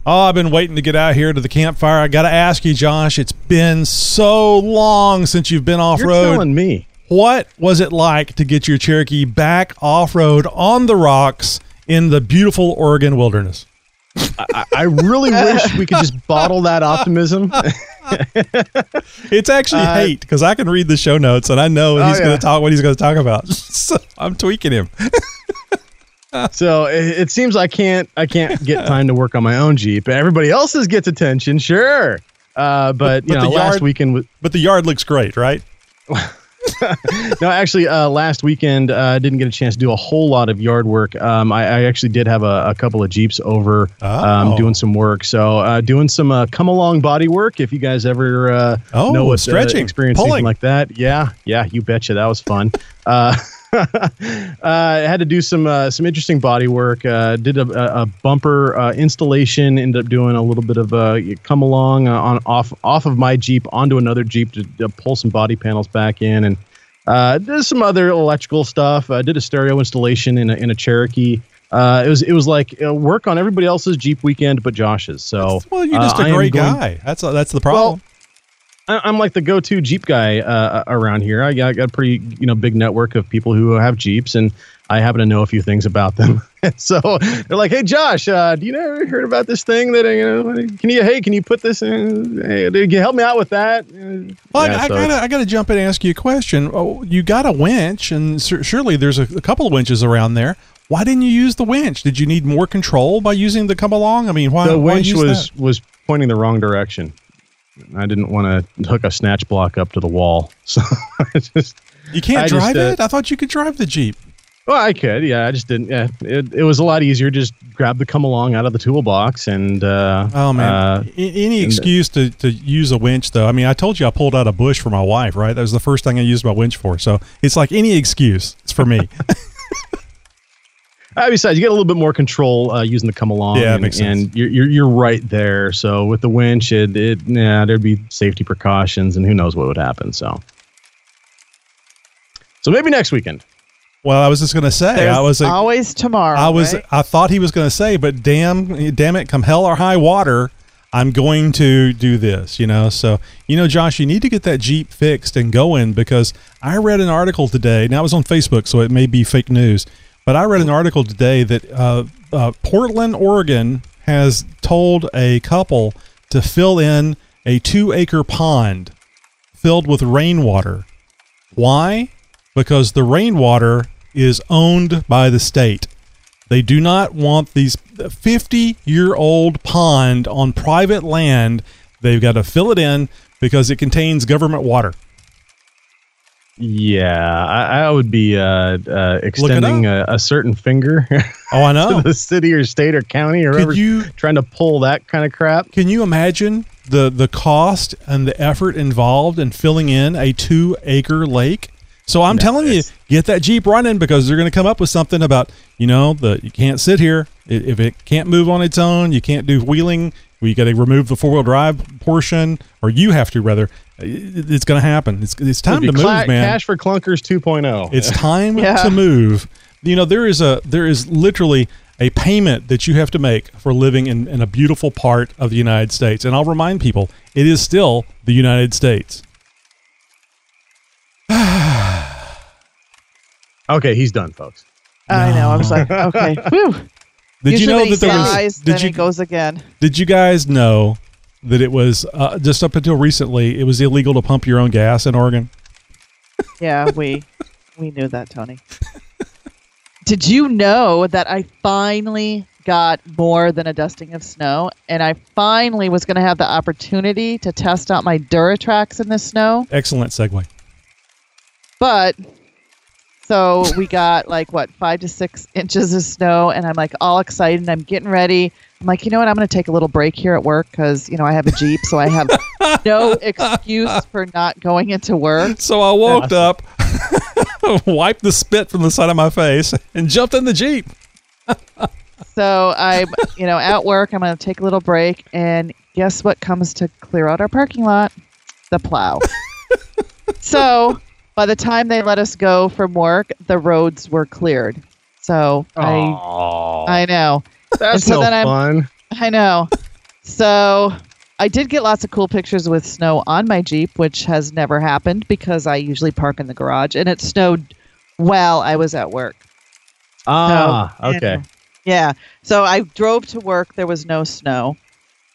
Speaker 1: Oh, I've been waiting to get out here to the campfire. I got to ask you, Josh. It's been so long since you've been off road.
Speaker 4: You're telling me.
Speaker 1: What was it like to get your Cherokee back off road on the rocks in the beautiful Oregon wilderness?
Speaker 4: I, I really [LAUGHS] wish we could just bottle that optimism. [LAUGHS]
Speaker 1: It's actually
Speaker 4: Uh,
Speaker 1: hate because I can read the show notes and I know
Speaker 4: Oh,
Speaker 1: he's going to talk what he's going to talk about. [LAUGHS] so I'm tweaking him.
Speaker 4: So it, it seems I can't I can't get [LAUGHS] time to work on my own Jeep. Everybody else's gets attention, sure. Uh, but you
Speaker 1: But
Speaker 4: know,
Speaker 1: the
Speaker 4: last
Speaker 1: yard-
Speaker 4: weekend was
Speaker 1: But the yard looks great, right? [LAUGHS]
Speaker 4: no, actually, uh, last weekend I uh, didn't get a chance to do a whole lot of yard work. Um, I, I actually did have a, a couple of Jeeps over um,
Speaker 1: Oh.
Speaker 4: doing some work. So, uh, doing some uh, come along body work. If you guys ever uh,
Speaker 1: Oh,
Speaker 4: know what
Speaker 1: stretching,
Speaker 4: uh, experience
Speaker 1: pulling.
Speaker 4: anything like that, yeah, yeah, you betcha, that was fun. [LAUGHS] uh, [LAUGHS] uh, I had to do some uh, some interesting body work. Uh, did a, a, a bumper uh, installation. Ended up doing a little bit of uh, come along uh, on off off of my Jeep onto another Jeep to, to pull some body panels back in, and uh, did some other electrical stuff. Uh, did a stereo installation in a, in a Cherokee. Uh, it was it was like uh, work on everybody else's Jeep weekend but Josh's. So
Speaker 1: Well, you're
Speaker 4: uh,
Speaker 1: just
Speaker 4: I
Speaker 1: a great
Speaker 4: going-
Speaker 1: guy. That's that's the problem.
Speaker 4: I- I'm like the go-to Jeep guy uh, around here. I got, got a pretty you know big network of people who have Jeeps, and I happen to know a few things about them. [LAUGHS] so they're like, "Hey, Josh, uh, do you know heard about this thing that uh, you know? Can you hey, can you put this? In, hey, can you help me out with that?" Uh,
Speaker 1: Well,
Speaker 4: yeah,
Speaker 1: I,
Speaker 4: so
Speaker 1: I gotta, I gotta jump in and ask you a question. Oh, you got a winch, and sur- surely there's a, a couple of winches around there. Why didn't you use the winch? Did you need more control by using the come along? I mean, why?
Speaker 4: the
Speaker 1: why
Speaker 4: winch
Speaker 1: use
Speaker 4: was
Speaker 1: that?
Speaker 4: was pointing the wrong direction. I didn't want to hook a snatch block up to the wall, [LAUGHS] so I just
Speaker 1: You can't
Speaker 4: I just,
Speaker 1: drive
Speaker 4: uh,
Speaker 1: it. I thought you could drive the Jeep.
Speaker 4: Well, I could, yeah. I just didn't. Yeah, it, it was a lot easier. Just grab the come along out of the toolbox and. Uh,
Speaker 1: Oh man,
Speaker 4: uh,
Speaker 1: any excuse to, to use a winch though. I mean, I told you I pulled out a bush for my wife, right? That was the first thing I used my winch for. So it's like any excuse. It's for me. [LAUGHS]
Speaker 4: Uh, besides, you get a little bit more control uh, using the come along.
Speaker 1: Yeah,
Speaker 4: and,
Speaker 1: makes sense.
Speaker 4: and you're, you're you're right there. So with the winch, it it yeah, there'd be safety precautions, and who knows what would happen. So. So maybe next weekend.
Speaker 1: well, I was just gonna say,
Speaker 5: There's
Speaker 1: I was. a-
Speaker 5: always tomorrow.
Speaker 1: I was.
Speaker 5: right?
Speaker 1: I thought he was going to say, but damn, damn it, come hell or high water, I'm going to do this. You know. So you know, Josh, you need to get that Jeep fixed and going because I read an article today. Now it was on Facebook, so it may be fake news, but I read an article today that uh, uh, Portland, Oregon, has told a couple to fill in a two-acre pond filled with rainwater. Why? Because the rainwater is owned by the state. They do not want these 50 year old pond on private land. They've got to fill it in because it contains government water.
Speaker 4: Yeah, I, I would be uh, uh, extending a, a certain finger. [LAUGHS]
Speaker 1: Oh, I know.
Speaker 4: to the city or state or county or whoever
Speaker 1: you-
Speaker 4: trying to pull that kind of crap.
Speaker 1: Can you imagine the, the cost and the effort involved in filling in a two acre lake? So I'm telling you, get that Jeep running because they're going to come up with something about, you know, the you can't sit here. If it can't move on its own, you can't do wheeling. We got to remove the four wheel drive portion, or you have to rather. It's going to happen. It's, it's time
Speaker 4: It'd
Speaker 1: to move,
Speaker 4: cla-
Speaker 1: man.
Speaker 4: Cash for clunkers oh. 2.0.
Speaker 1: It's time [LAUGHS]
Speaker 5: Yeah.
Speaker 1: to move. You know, there is a there is literally a payment that you have to make for living in, in a beautiful part of the United States. And I'll remind people, it is still the United States. [SIGHS]
Speaker 4: okay, he's done, folks.
Speaker 5: I know. I was like, okay, [LAUGHS] whew.
Speaker 1: Did
Speaker 5: Usually
Speaker 1: you know that there was did
Speaker 5: then
Speaker 1: you
Speaker 5: goes again.
Speaker 1: did you guys know that it was uh, just up until recently it was illegal to pump your own gas in Oregon?
Speaker 5: Yeah, we we knew that, Tony. Did you know that I finally got more than a dusting of snow, and I finally was going to have the opportunity to test out my DuraTracs in the snow?
Speaker 1: Excellent segue.
Speaker 5: But so we got like what five to six inches of snow, and I'm like all excited. And I'm getting ready. I'm like, you know what? I'm going to take a little break here at work because you know I have a Jeep, so I have [LAUGHS] no excuse for not going into work.
Speaker 1: So I woke up, [LAUGHS] wiped the spit from the side of my face, and jumped in the Jeep.
Speaker 5: So I'm, you know, at work. I'm going to take a little break, and guess what comes to clear out our parking lot? The plow. [LAUGHS] so by the time they let us go from work, the roads were cleared. So I, I know.
Speaker 4: That's
Speaker 5: so
Speaker 4: no
Speaker 5: then I'm-
Speaker 4: fun.
Speaker 5: I know. So I did get lots of cool pictures with snow on my Jeep, which has never happened because I usually park in the garage, and it snowed while I was at work.
Speaker 4: Ah,
Speaker 5: So,
Speaker 4: okay.
Speaker 5: know, Yeah. So I drove to work. There was no snow.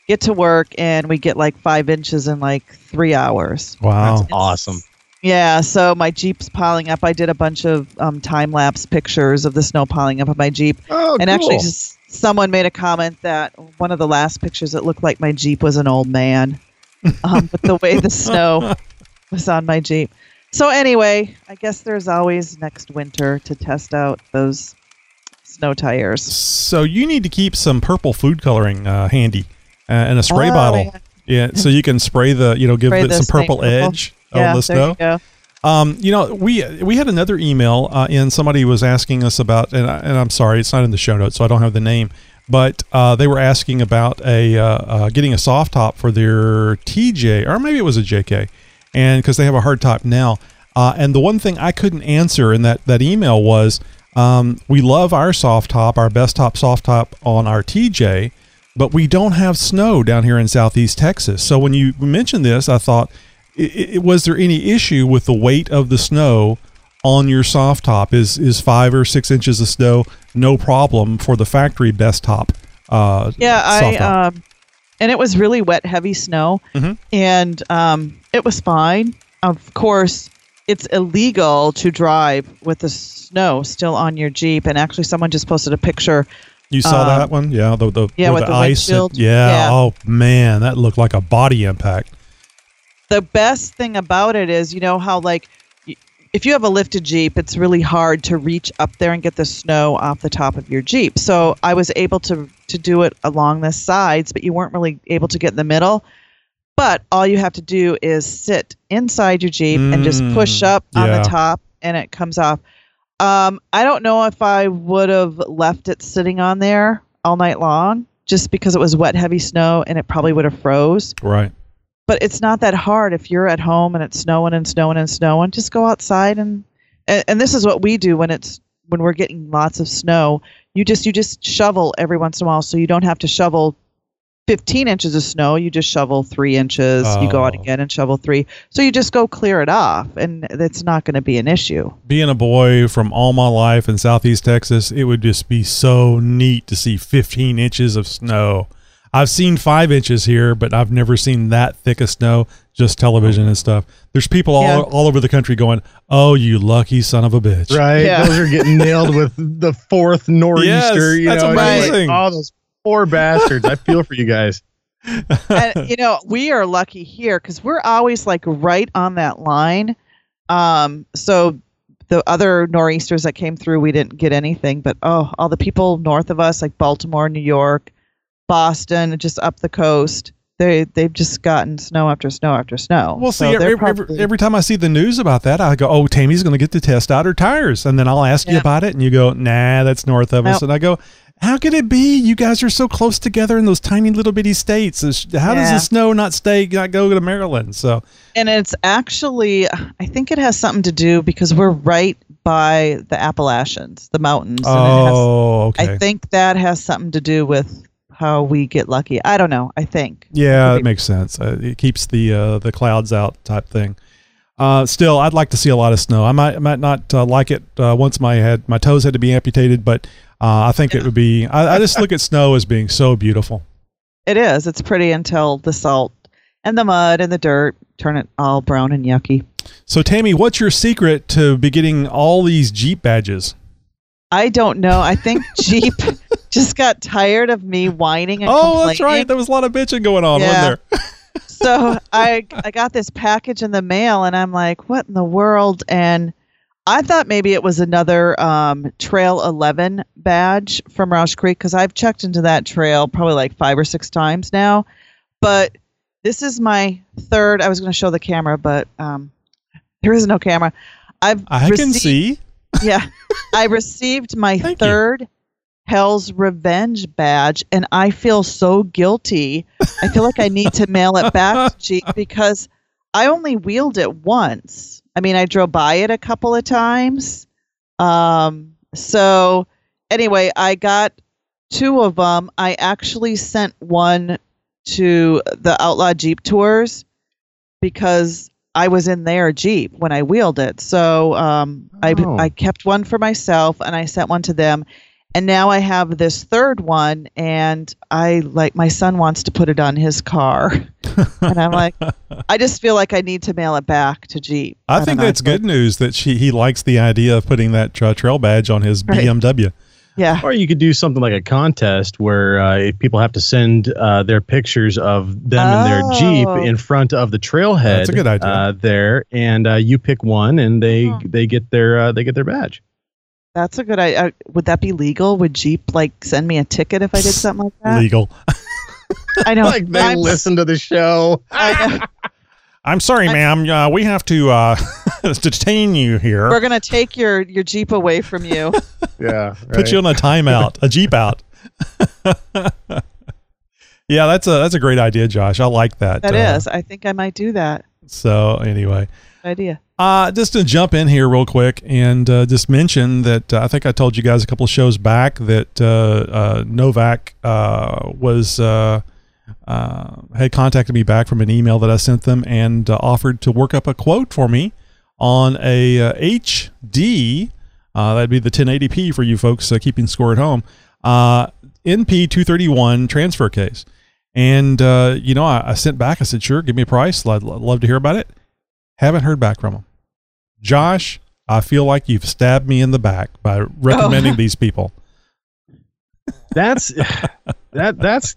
Speaker 5: Get to work, and we get like five inches in like three hours.
Speaker 1: Wow.
Speaker 4: That's awesome.
Speaker 5: Yeah. So my Jeep's piling up. I did a bunch of um, time lapse pictures of the snow piling up on my Jeep.
Speaker 4: Oh,
Speaker 5: and actually, just someone made a comment that one of the last pictures it looked like my Jeep was an old man. [LAUGHS] um, with the way the snow [LAUGHS] was on my Jeep. So anyway, I guess there's always next winter to test out those snow tires.
Speaker 1: So you need to keep some purple food coloring uh, handy uh, and a spray
Speaker 5: Oh,
Speaker 1: bottle.
Speaker 5: yeah.
Speaker 1: Yeah, so you can spray the, you know, give
Speaker 5: Spray
Speaker 1: it some
Speaker 5: thing
Speaker 1: purple
Speaker 5: purple.
Speaker 1: edge
Speaker 5: Yeah,
Speaker 1: on the
Speaker 5: there you go.
Speaker 1: Um, you know, we we had another email, uh, and somebody was asking us about, and, I, and I'm sorry, it's not in the show notes, so I don't have the name, but uh, they were asking about a uh, uh, getting a soft top for their TJ, or maybe it was a JK, and because they have a hard top now. Uh, and the one thing I couldn't answer in that that email was, um, we love our soft top, our Bestop soft top on our TJ, but we don't have snow down here in southeast Texas. So when you mentioned this, I thought, i i was there any issue with the weight of the snow on your soft top? Is is five or six inches of snow no problem for the factory Bestop? Uh,
Speaker 5: Yeah, I
Speaker 1: top?
Speaker 5: um, and it was really wet, heavy snow,
Speaker 1: Mhm.
Speaker 5: and um, it was fine. Of course, it's illegal to drive with the snow still on your Jeep. And actually, someone just posted a picture.
Speaker 1: You saw
Speaker 5: um,
Speaker 1: that one, yeah. The, the
Speaker 5: yeah, with the
Speaker 1: ice, and- yeah,
Speaker 5: Yeah.
Speaker 1: Oh man, that looked like a body impact.
Speaker 5: the best thing about it is, you know how like if you have a lifted Jeep, it's really hard to reach up there and get the snow off the top of your Jeep. So I was able to to do it along the sides, but you weren't really able to get in the middle. But all you have to do is sit inside your Jeep and just push
Speaker 1: Mm,
Speaker 5: up on
Speaker 1: yeah.
Speaker 5: the top and it comes off. Um, I don't know if I would have left it sitting on there all night long just because it was wet, heavy snow and it probably would have froze
Speaker 1: Right.
Speaker 5: but it's not that hard if you're at home and it's snowing and snowing and snowing just go outside and, and and this is what we do when it's when we're getting lots of snow you just you just shovel every once in a while so you don't have to shovel 15 inches of snow you just shovel three inches you go out
Speaker 1: Oh.
Speaker 5: again and shovel three so you just go clear it off and it's not going to be an issue
Speaker 1: Being a boy from all my life in southeast Texas, it would just be so neat to see 15 inches of snow. I've seen five inches here, but I've never seen that thick of snow. Just television and stuff. There's people all,
Speaker 4: Yeah.
Speaker 1: all over the country going, "Oh, you lucky son of a bitch!"
Speaker 4: Right.
Speaker 5: Yeah.
Speaker 4: Those are getting nailed with the fourth nor'easter.
Speaker 1: Yes,
Speaker 4: you
Speaker 1: that's
Speaker 4: know, and it's
Speaker 1: amazing.
Speaker 4: Like, oh, those poor bastards. I feel for you guys. [LAUGHS]
Speaker 5: and you know we are lucky here because we're always like right on that line um so the other nor'easters that came through we didn't get anything but oh all the people north of us like baltimore new york boston just up the coast they they've just gotten snow after snow after snow
Speaker 1: Well,
Speaker 5: So
Speaker 1: see,
Speaker 5: they're
Speaker 1: every, every,
Speaker 5: probably-
Speaker 1: every time I see the news about that, I go, "Oh, Tammy's going to get to test out her tires," and then I'll ask you about it, and you go, "Nah, that's north of us," and I go, "How could it be? You guys are so close together in those tiny little bitty states. How does
Speaker 5: Yeah.
Speaker 1: the snow not stay, not go to Maryland?" So,
Speaker 5: and it's actually i think it has something to do because we're right by the appalachians the mountains and it has-
Speaker 1: oh, okay,
Speaker 5: I think that has something to do with how we get lucky. I don't know. I think.
Speaker 1: yeah, it makes sense. Uh, it keeps the uh, the clouds out, type thing. Uh, still, I'd like to see a lot of snow. I might might not uh, like it uh, once my head my toes had to be amputated, but uh, I think it would be. I, I just look at snow as being so beautiful.
Speaker 5: It is. It's pretty until the salt and the mud and the dirt turn it all brown and yucky.
Speaker 1: So, Tammy, what's your secret to be getting all these Jeep badges?
Speaker 5: I don't know. I think [LAUGHS] Jeep just got tired of me whining and
Speaker 1: Oh,
Speaker 5: complaining.
Speaker 1: that's right. There was a lot of bitching going on,
Speaker 5: Yeah.
Speaker 1: wasn't there? [LAUGHS]
Speaker 5: so I I got this package in the mail and I'm like, what in the world? And I thought maybe it was another um, Trail 11 badge from Rausch Creek because I've checked into that trail probably like five or six times now. But this is my third. I was going to show the camera, but um, there is no camera. I've
Speaker 1: I can see.
Speaker 5: yeah, I received my third Hell's Revenge badge, and I feel so guilty. I feel like I need to mail it back to Jeep [LAUGHS] because I only wheeled it once. I mean, I drove by it a couple of times. Um, so anyway, I got two of them. I actually sent one to the Outlaw Jeep Tours because I was in their Jeep when I wheeled it. So um,
Speaker 4: Oh.
Speaker 5: I I kept one for myself and I sent one to them. And now I have this third one, and I like my son wants to put it on his car, [LAUGHS] and I'm like, I just feel like I need to mail it back to Jeep.
Speaker 1: I,
Speaker 5: don't
Speaker 1: think
Speaker 5: know,
Speaker 1: that's
Speaker 5: it's
Speaker 1: good news that she he likes the idea of putting that tra- trail badge on his
Speaker 5: Right.
Speaker 1: BMW.
Speaker 5: Yeah.
Speaker 4: Or you could do something like a contest where uh, if people have to send uh, their pictures of them in their Jeep
Speaker 5: Oh.
Speaker 4: in front of the trailhead.
Speaker 1: That's a good idea.
Speaker 4: Uh, there, and uh, you pick one, and they
Speaker 5: Oh.
Speaker 4: they get their uh, they get their badge.
Speaker 5: That's a good idea. Would that be legal? Would Jeep like send me a ticket if I did something like that?
Speaker 1: Legal. [LAUGHS]
Speaker 5: I know. [LAUGHS]
Speaker 4: like they
Speaker 5: I'm-
Speaker 4: listen to the show.
Speaker 5: I know. [LAUGHS]
Speaker 1: I'm sorry, ma'am. Uh, we have to uh, detain you here.
Speaker 5: We're gonna take your your Jeep away from you.
Speaker 4: Yeah.
Speaker 1: Put you on a timeout, a Jeep out. yeah, that's a that's a great idea, Josh. I like that.
Speaker 5: That
Speaker 1: uh,
Speaker 5: is. I think I might do that.
Speaker 1: So anyway,
Speaker 5: Good idea.
Speaker 1: uh, just to jump in here real quick and uh, just mention that uh, I think I told you guys a couple shows back that uh, uh, Novak uh, was had contacted me back from an email that I sent them and offered to work up a quote for me on a HD. That'd be the 1080p for you folks keeping score at home. NP 231 transfer case. And, you know, I, I sent back, I said, sure, give me a price. I'd love to hear about it. Haven't heard back from them. Josh, I feel like you've stabbed me in the back by recommending these people. [LAUGHS]
Speaker 4: That's that that's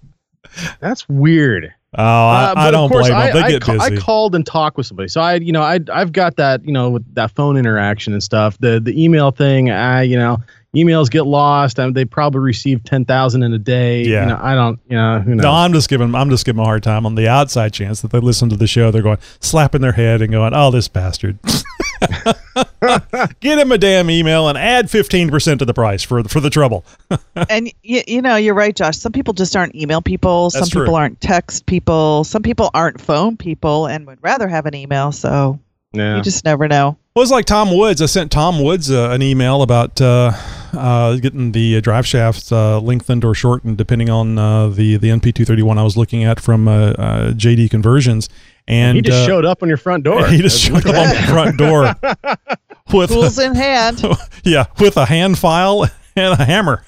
Speaker 4: that's weird.
Speaker 1: Oh, I,
Speaker 4: Uh,
Speaker 1: I don't
Speaker 4: course,
Speaker 1: blame them. They
Speaker 4: I,
Speaker 1: get
Speaker 4: I,
Speaker 1: busy.
Speaker 4: I called and talked with somebody, so I, you know, I I've got that, you know, with that phone interaction and stuff. The the email thing, I, you know, emails get lost. and they probably receive ten thousand in a day.
Speaker 1: Yeah.
Speaker 4: You know, I don't, you know, who knows?
Speaker 1: No, I'm just giving I'm just giving them a hard time on the outside chance that they listen to the show. They're going slapping their head and going, "Oh, this bastard." [LAUGHS] Get him a damn email and add 15% to the price for for the trouble. [LAUGHS]
Speaker 5: and you, you know, you're right, Josh. Some people just aren't email people. Some
Speaker 1: true.
Speaker 5: people aren't text people. Some people aren't phone people and would rather have an email. So
Speaker 4: yeah.
Speaker 5: you just never know.
Speaker 1: Well, it's like Tom Woods. I sent Tom Woods uh, an email about uh, uh, getting the uh, drive shafts uh, lengthened or shortened, depending on uh, the the NP231 I was looking at from uh, uh, JD Conversions. And
Speaker 4: he just
Speaker 1: uh,
Speaker 4: showed up on your front door. [LAUGHS]
Speaker 1: He just showed up on the front door [LAUGHS] with
Speaker 5: Tools in hand. [LAUGHS]
Speaker 1: yeah, with a hand file and a hammer.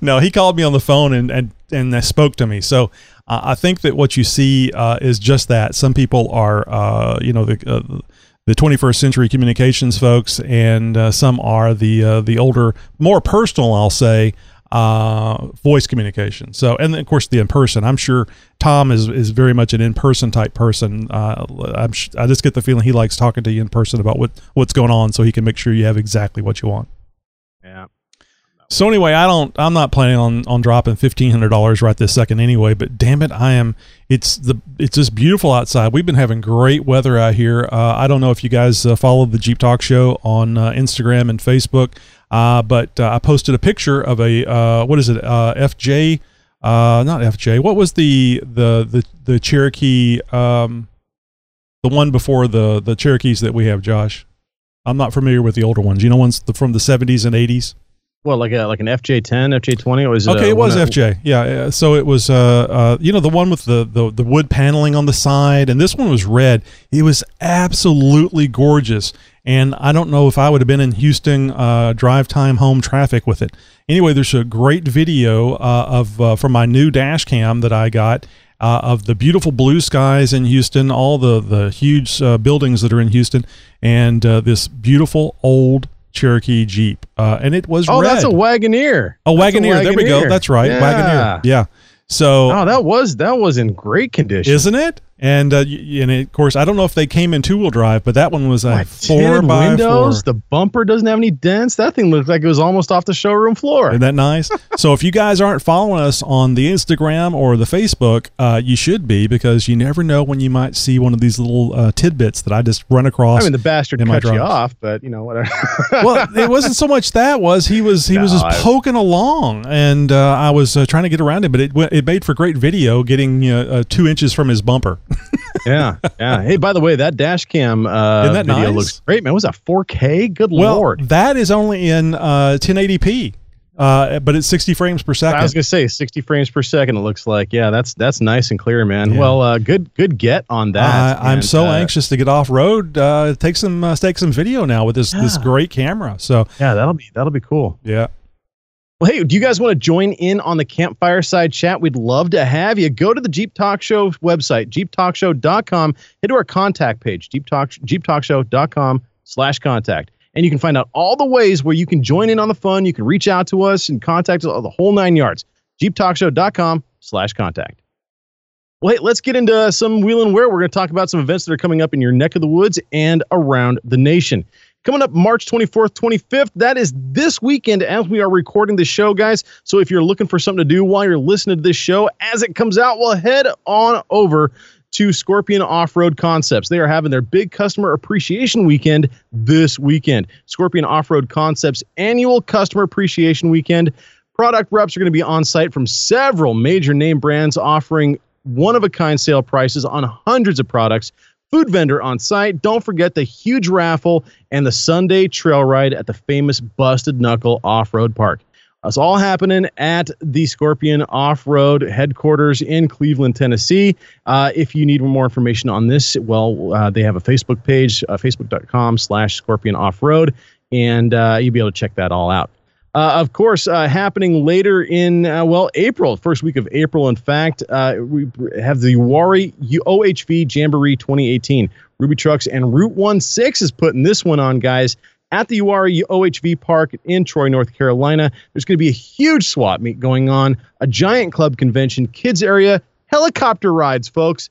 Speaker 1: no, he called me on the phone and and and spoke to me. So uh, I think that what you see uh, is just that. Some people are, uh, you know, the uh, the 21st century communications folks, and uh, some are the uh, the older, more personal, I'll say. Uh, voice communication. So, and of course, the in person. I'm sure Tom is is very much an in person type person. Uh, I'm I just get the feeling he likes talking to you in person about what what's going on, so he can make sure you have exactly what you want. So anyway, I don't. I'm not planning on on dropping fifteen hundred dollars right this second anyway. But damn it, I am. It's the. It's just beautiful outside. We've been having great weather out here. Uh, I don't know if you guys uh, follow the Jeep Talk Show on uh, Instagram and Facebook, uh, but uh, I posted a picture of a uh, what is it? FJ, not FJ. What was the the the the Cherokee? Um, the one before the the Cherokees that we have, Josh. I'm not familiar with the older ones. You know, ones from the 70s and 80s.
Speaker 4: What, like a like an FJ10, FJ20? Or was it
Speaker 1: Okay, it was FJ. Yeah, uh, so it was uh, uh, you know the one with the, the the wood paneling on the side, and this one was red. It was absolutely gorgeous, and I don't know if I would have been in Houston uh, drive time home traffic with it. Anyway, there's a great video uh, of uh, from my new dash cam that I got. Uh, of the beautiful blue skies in Houston, all the the huge uh, buildings that are in Houston, and uh, this beautiful old Cherokee Jeep, uh, and it was
Speaker 4: Oh,
Speaker 1: red.
Speaker 4: that's a Wagoneer.
Speaker 1: Oh,
Speaker 4: That's a
Speaker 1: Wagoneer. There we go. That's right.
Speaker 4: Yeah.
Speaker 1: Wagoneer. Yeah. So
Speaker 4: Oh, that was that was in great condition.
Speaker 1: isn't it? And uh, and of course, I don't know if they came in two wheel drive, but that one was a
Speaker 4: Like
Speaker 1: four by
Speaker 4: windows.
Speaker 1: four.
Speaker 4: The bumper doesn't have any dents. That thing looks like it was almost off the showroom floor.
Speaker 1: Isn't that nice? [LAUGHS] so if you guys aren't following us on the Instagram or the Facebook, uh, you should be because you never know when you might see one of these little uh, tidbits that I just run across.
Speaker 4: I mean, the bastard
Speaker 1: in my
Speaker 4: cut you off, but you know whatever. [LAUGHS]
Speaker 1: well, it wasn't so much that was he was he was just
Speaker 4: I-
Speaker 1: poking along, and uh, I was uh, trying to get around him, but it it made for great video, getting uh, uh, two inches from his bumper. [LAUGHS]
Speaker 4: yeah, yeah. Hey, by the way, that dash cam uh,
Speaker 1: that
Speaker 4: video
Speaker 1: nice?
Speaker 4: looks great, man. Was that 4K? Good
Speaker 1: well,
Speaker 4: lord.
Speaker 1: that is only in uh, 1080p, uh, but it's 60 frames per second.
Speaker 4: I was gonna say 60 frames per second. It looks like yeah, that's that's nice and clear, man.
Speaker 1: Yeah.
Speaker 4: Well, uh, good good get on that.
Speaker 1: I'm so
Speaker 4: uh,
Speaker 1: anxious to get off road, uh, take some uh, take some video now with this this great camera. So
Speaker 4: Yeah, that'll be that'll be cool.
Speaker 1: yeah,
Speaker 4: Well, hey, do you guys want to join in on the campfire side chat? We'd love to have you. Go to the Jeep Talk Show website, jeeptalkshow.com. Head to our contact page, Jeep Talk, jeeptalkshow.com slash contact. And you can find out all the ways where you can join in on the fun. You can reach out to us and contact us, the whole nine yards. JeepTalkShow.com slash contact. Well, hey, let's get into some wheel and wear. We're going to talk about some events that are coming up in your neck of the woods and around the nation. Coming up March 24th, 25th, that is this weekend as we are recording the show, guys. So if you're looking for something to do while you're listening to this show as it comes out, well, head on over to Scorpion Off Road Concepts. They are having their big customer appreciation weekend this weekend. Scorpion Off Road Concepts annual customer appreciation weekend. Product reps are going to be on site from several major name brands offering one of a kind sale prices on hundreds of products. Food vendor on site. Don't forget the huge raffle and the Sunday trail ride at the famous Busted Knuckle Off Road Park. It's all happening at the Scorpion Off Road headquarters in Cleveland, Tennessee. Uh, if you need more information on this, well, uh, they have a Facebook page, uh, facebook.com slash Scorpion Off Road, and uh, you'll be able to check that all out. Uh, of course, uh, happening later in, uh, well, April, first week of April, in fact, uh, we have the Uwharrie OHV Jamboree 2018. Ruby Trucks and Route 16 is putting this one on, guys, at the Uwharrie OHV Park in Troy, North Carolina. There's going to be a huge swap meet going on, a giant club convention, kids area, helicopter rides, folks.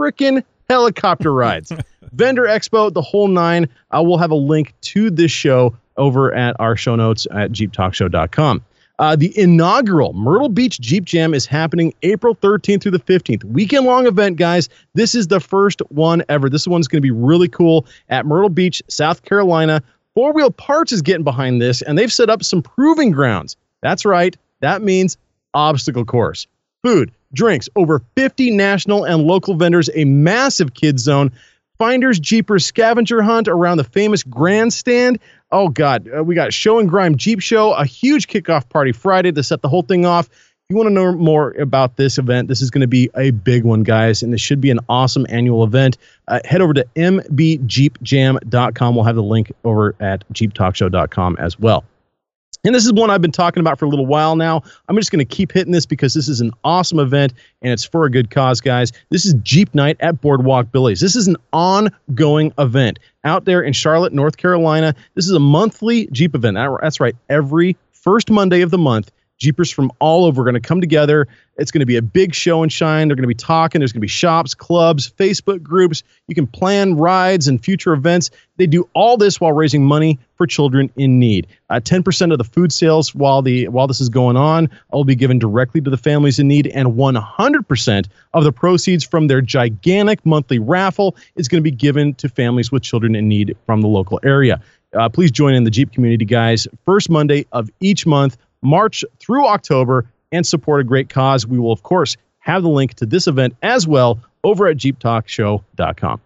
Speaker 4: Frickin' helicopter rides. [LAUGHS] Vendor Expo, the whole nine. Uh, we'll have a link to this show over at our show notes at jeeptalkshow.com. Uh, the inaugural Myrtle Beach Jeep Jam is happening April 13th through the 15th. Weekend long event, guys. This is the first one ever. This one's going to be really cool at Myrtle Beach, South Carolina. Four Wheel Parts is getting behind this, and they've set up some proving grounds. That's right. That means obstacle course. Food, drinks, over 50 national and local vendors, a massive kids zone. Finders Jeepers scavenger hunt around the famous grandstand. Oh God, uh, we got Show and Grime Jeep Show, a huge kickoff party Friday to set the whole thing off. If you want to know more about this event, this is going to be a big one, guys, and this should be an awesome annual event. Uh, head over to mbjeepjam.com. We'll have the link over at jeeptalkshow.com as well. And this is one I've been talking about for a little while now. I'm just going to keep hitting this because this is an awesome event and it's for a good cause, guys. This is Jeep Night at Boardwalk Billy's. This is an ongoing event out there in Charlotte, North Carolina. This is a monthly Jeep event. That's right, every first Monday of the month. Jeepers from all over are going to come together. It's going to be a big show and shine. They're going to be talking. There's going to be shops, clubs, Facebook groups. You can plan rides and future events. They do all this while raising money for children in need. Uh, 10% of the food sales while the while this is going on will be given directly to the families in need, and 100% of the proceeds from their gigantic monthly raffle is going to be given to families with children in need from the local area. Uh, please join in the Jeep community, guys. First Monday of each month. March through October and support a great cause. We will, of course, have the link to this event as well over at jeeptalkshow.com.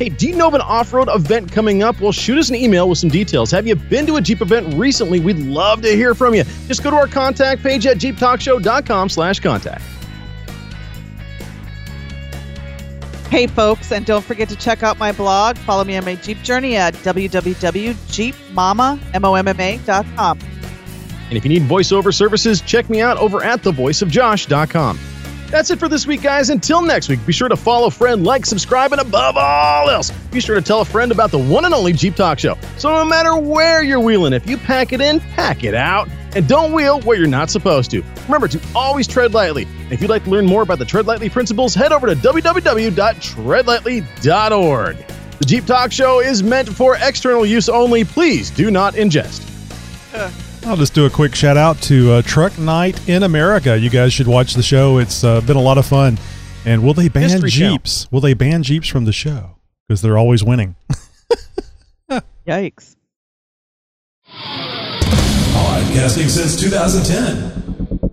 Speaker 4: Hey, do you know of an off road event coming up? Well, shoot us an email with some details. Have you been to a Jeep event recently? We'd love to hear from you. Just go to our contact page at jeeptalkshow.com slash contact.
Speaker 5: Hey, folks, and don't forget to check out my blog. Follow me on my Jeep journey at www.jeepmama.com.
Speaker 4: And if you need voiceover services, check me out over at thevoiceofjosh.com. That's it for this week, guys. Until next week, be sure to follow, friend, like, subscribe, and above all else, be sure to tell a friend about the one and only Jeep Talk Show. So no matter where you're wheeling, if you pack it in, pack it out. And don't wheel where you're not supposed to. Remember to always tread lightly. If you'd like to learn more about the Tread Lightly principles, head over to www.treadlightly.org. The Jeep Talk Show is meant for external use only. Please do not ingest.
Speaker 1: Uh, I'll just do a quick shout out to uh, Truck Night in America. You guys should watch the show. It's uh, been a lot of fun. And will they ban
Speaker 4: Mystery
Speaker 1: Jeeps? Will they ban Jeeps from the show? Because they're always winning. [LAUGHS]
Speaker 5: Yikes.
Speaker 25: Podcasting since 2010.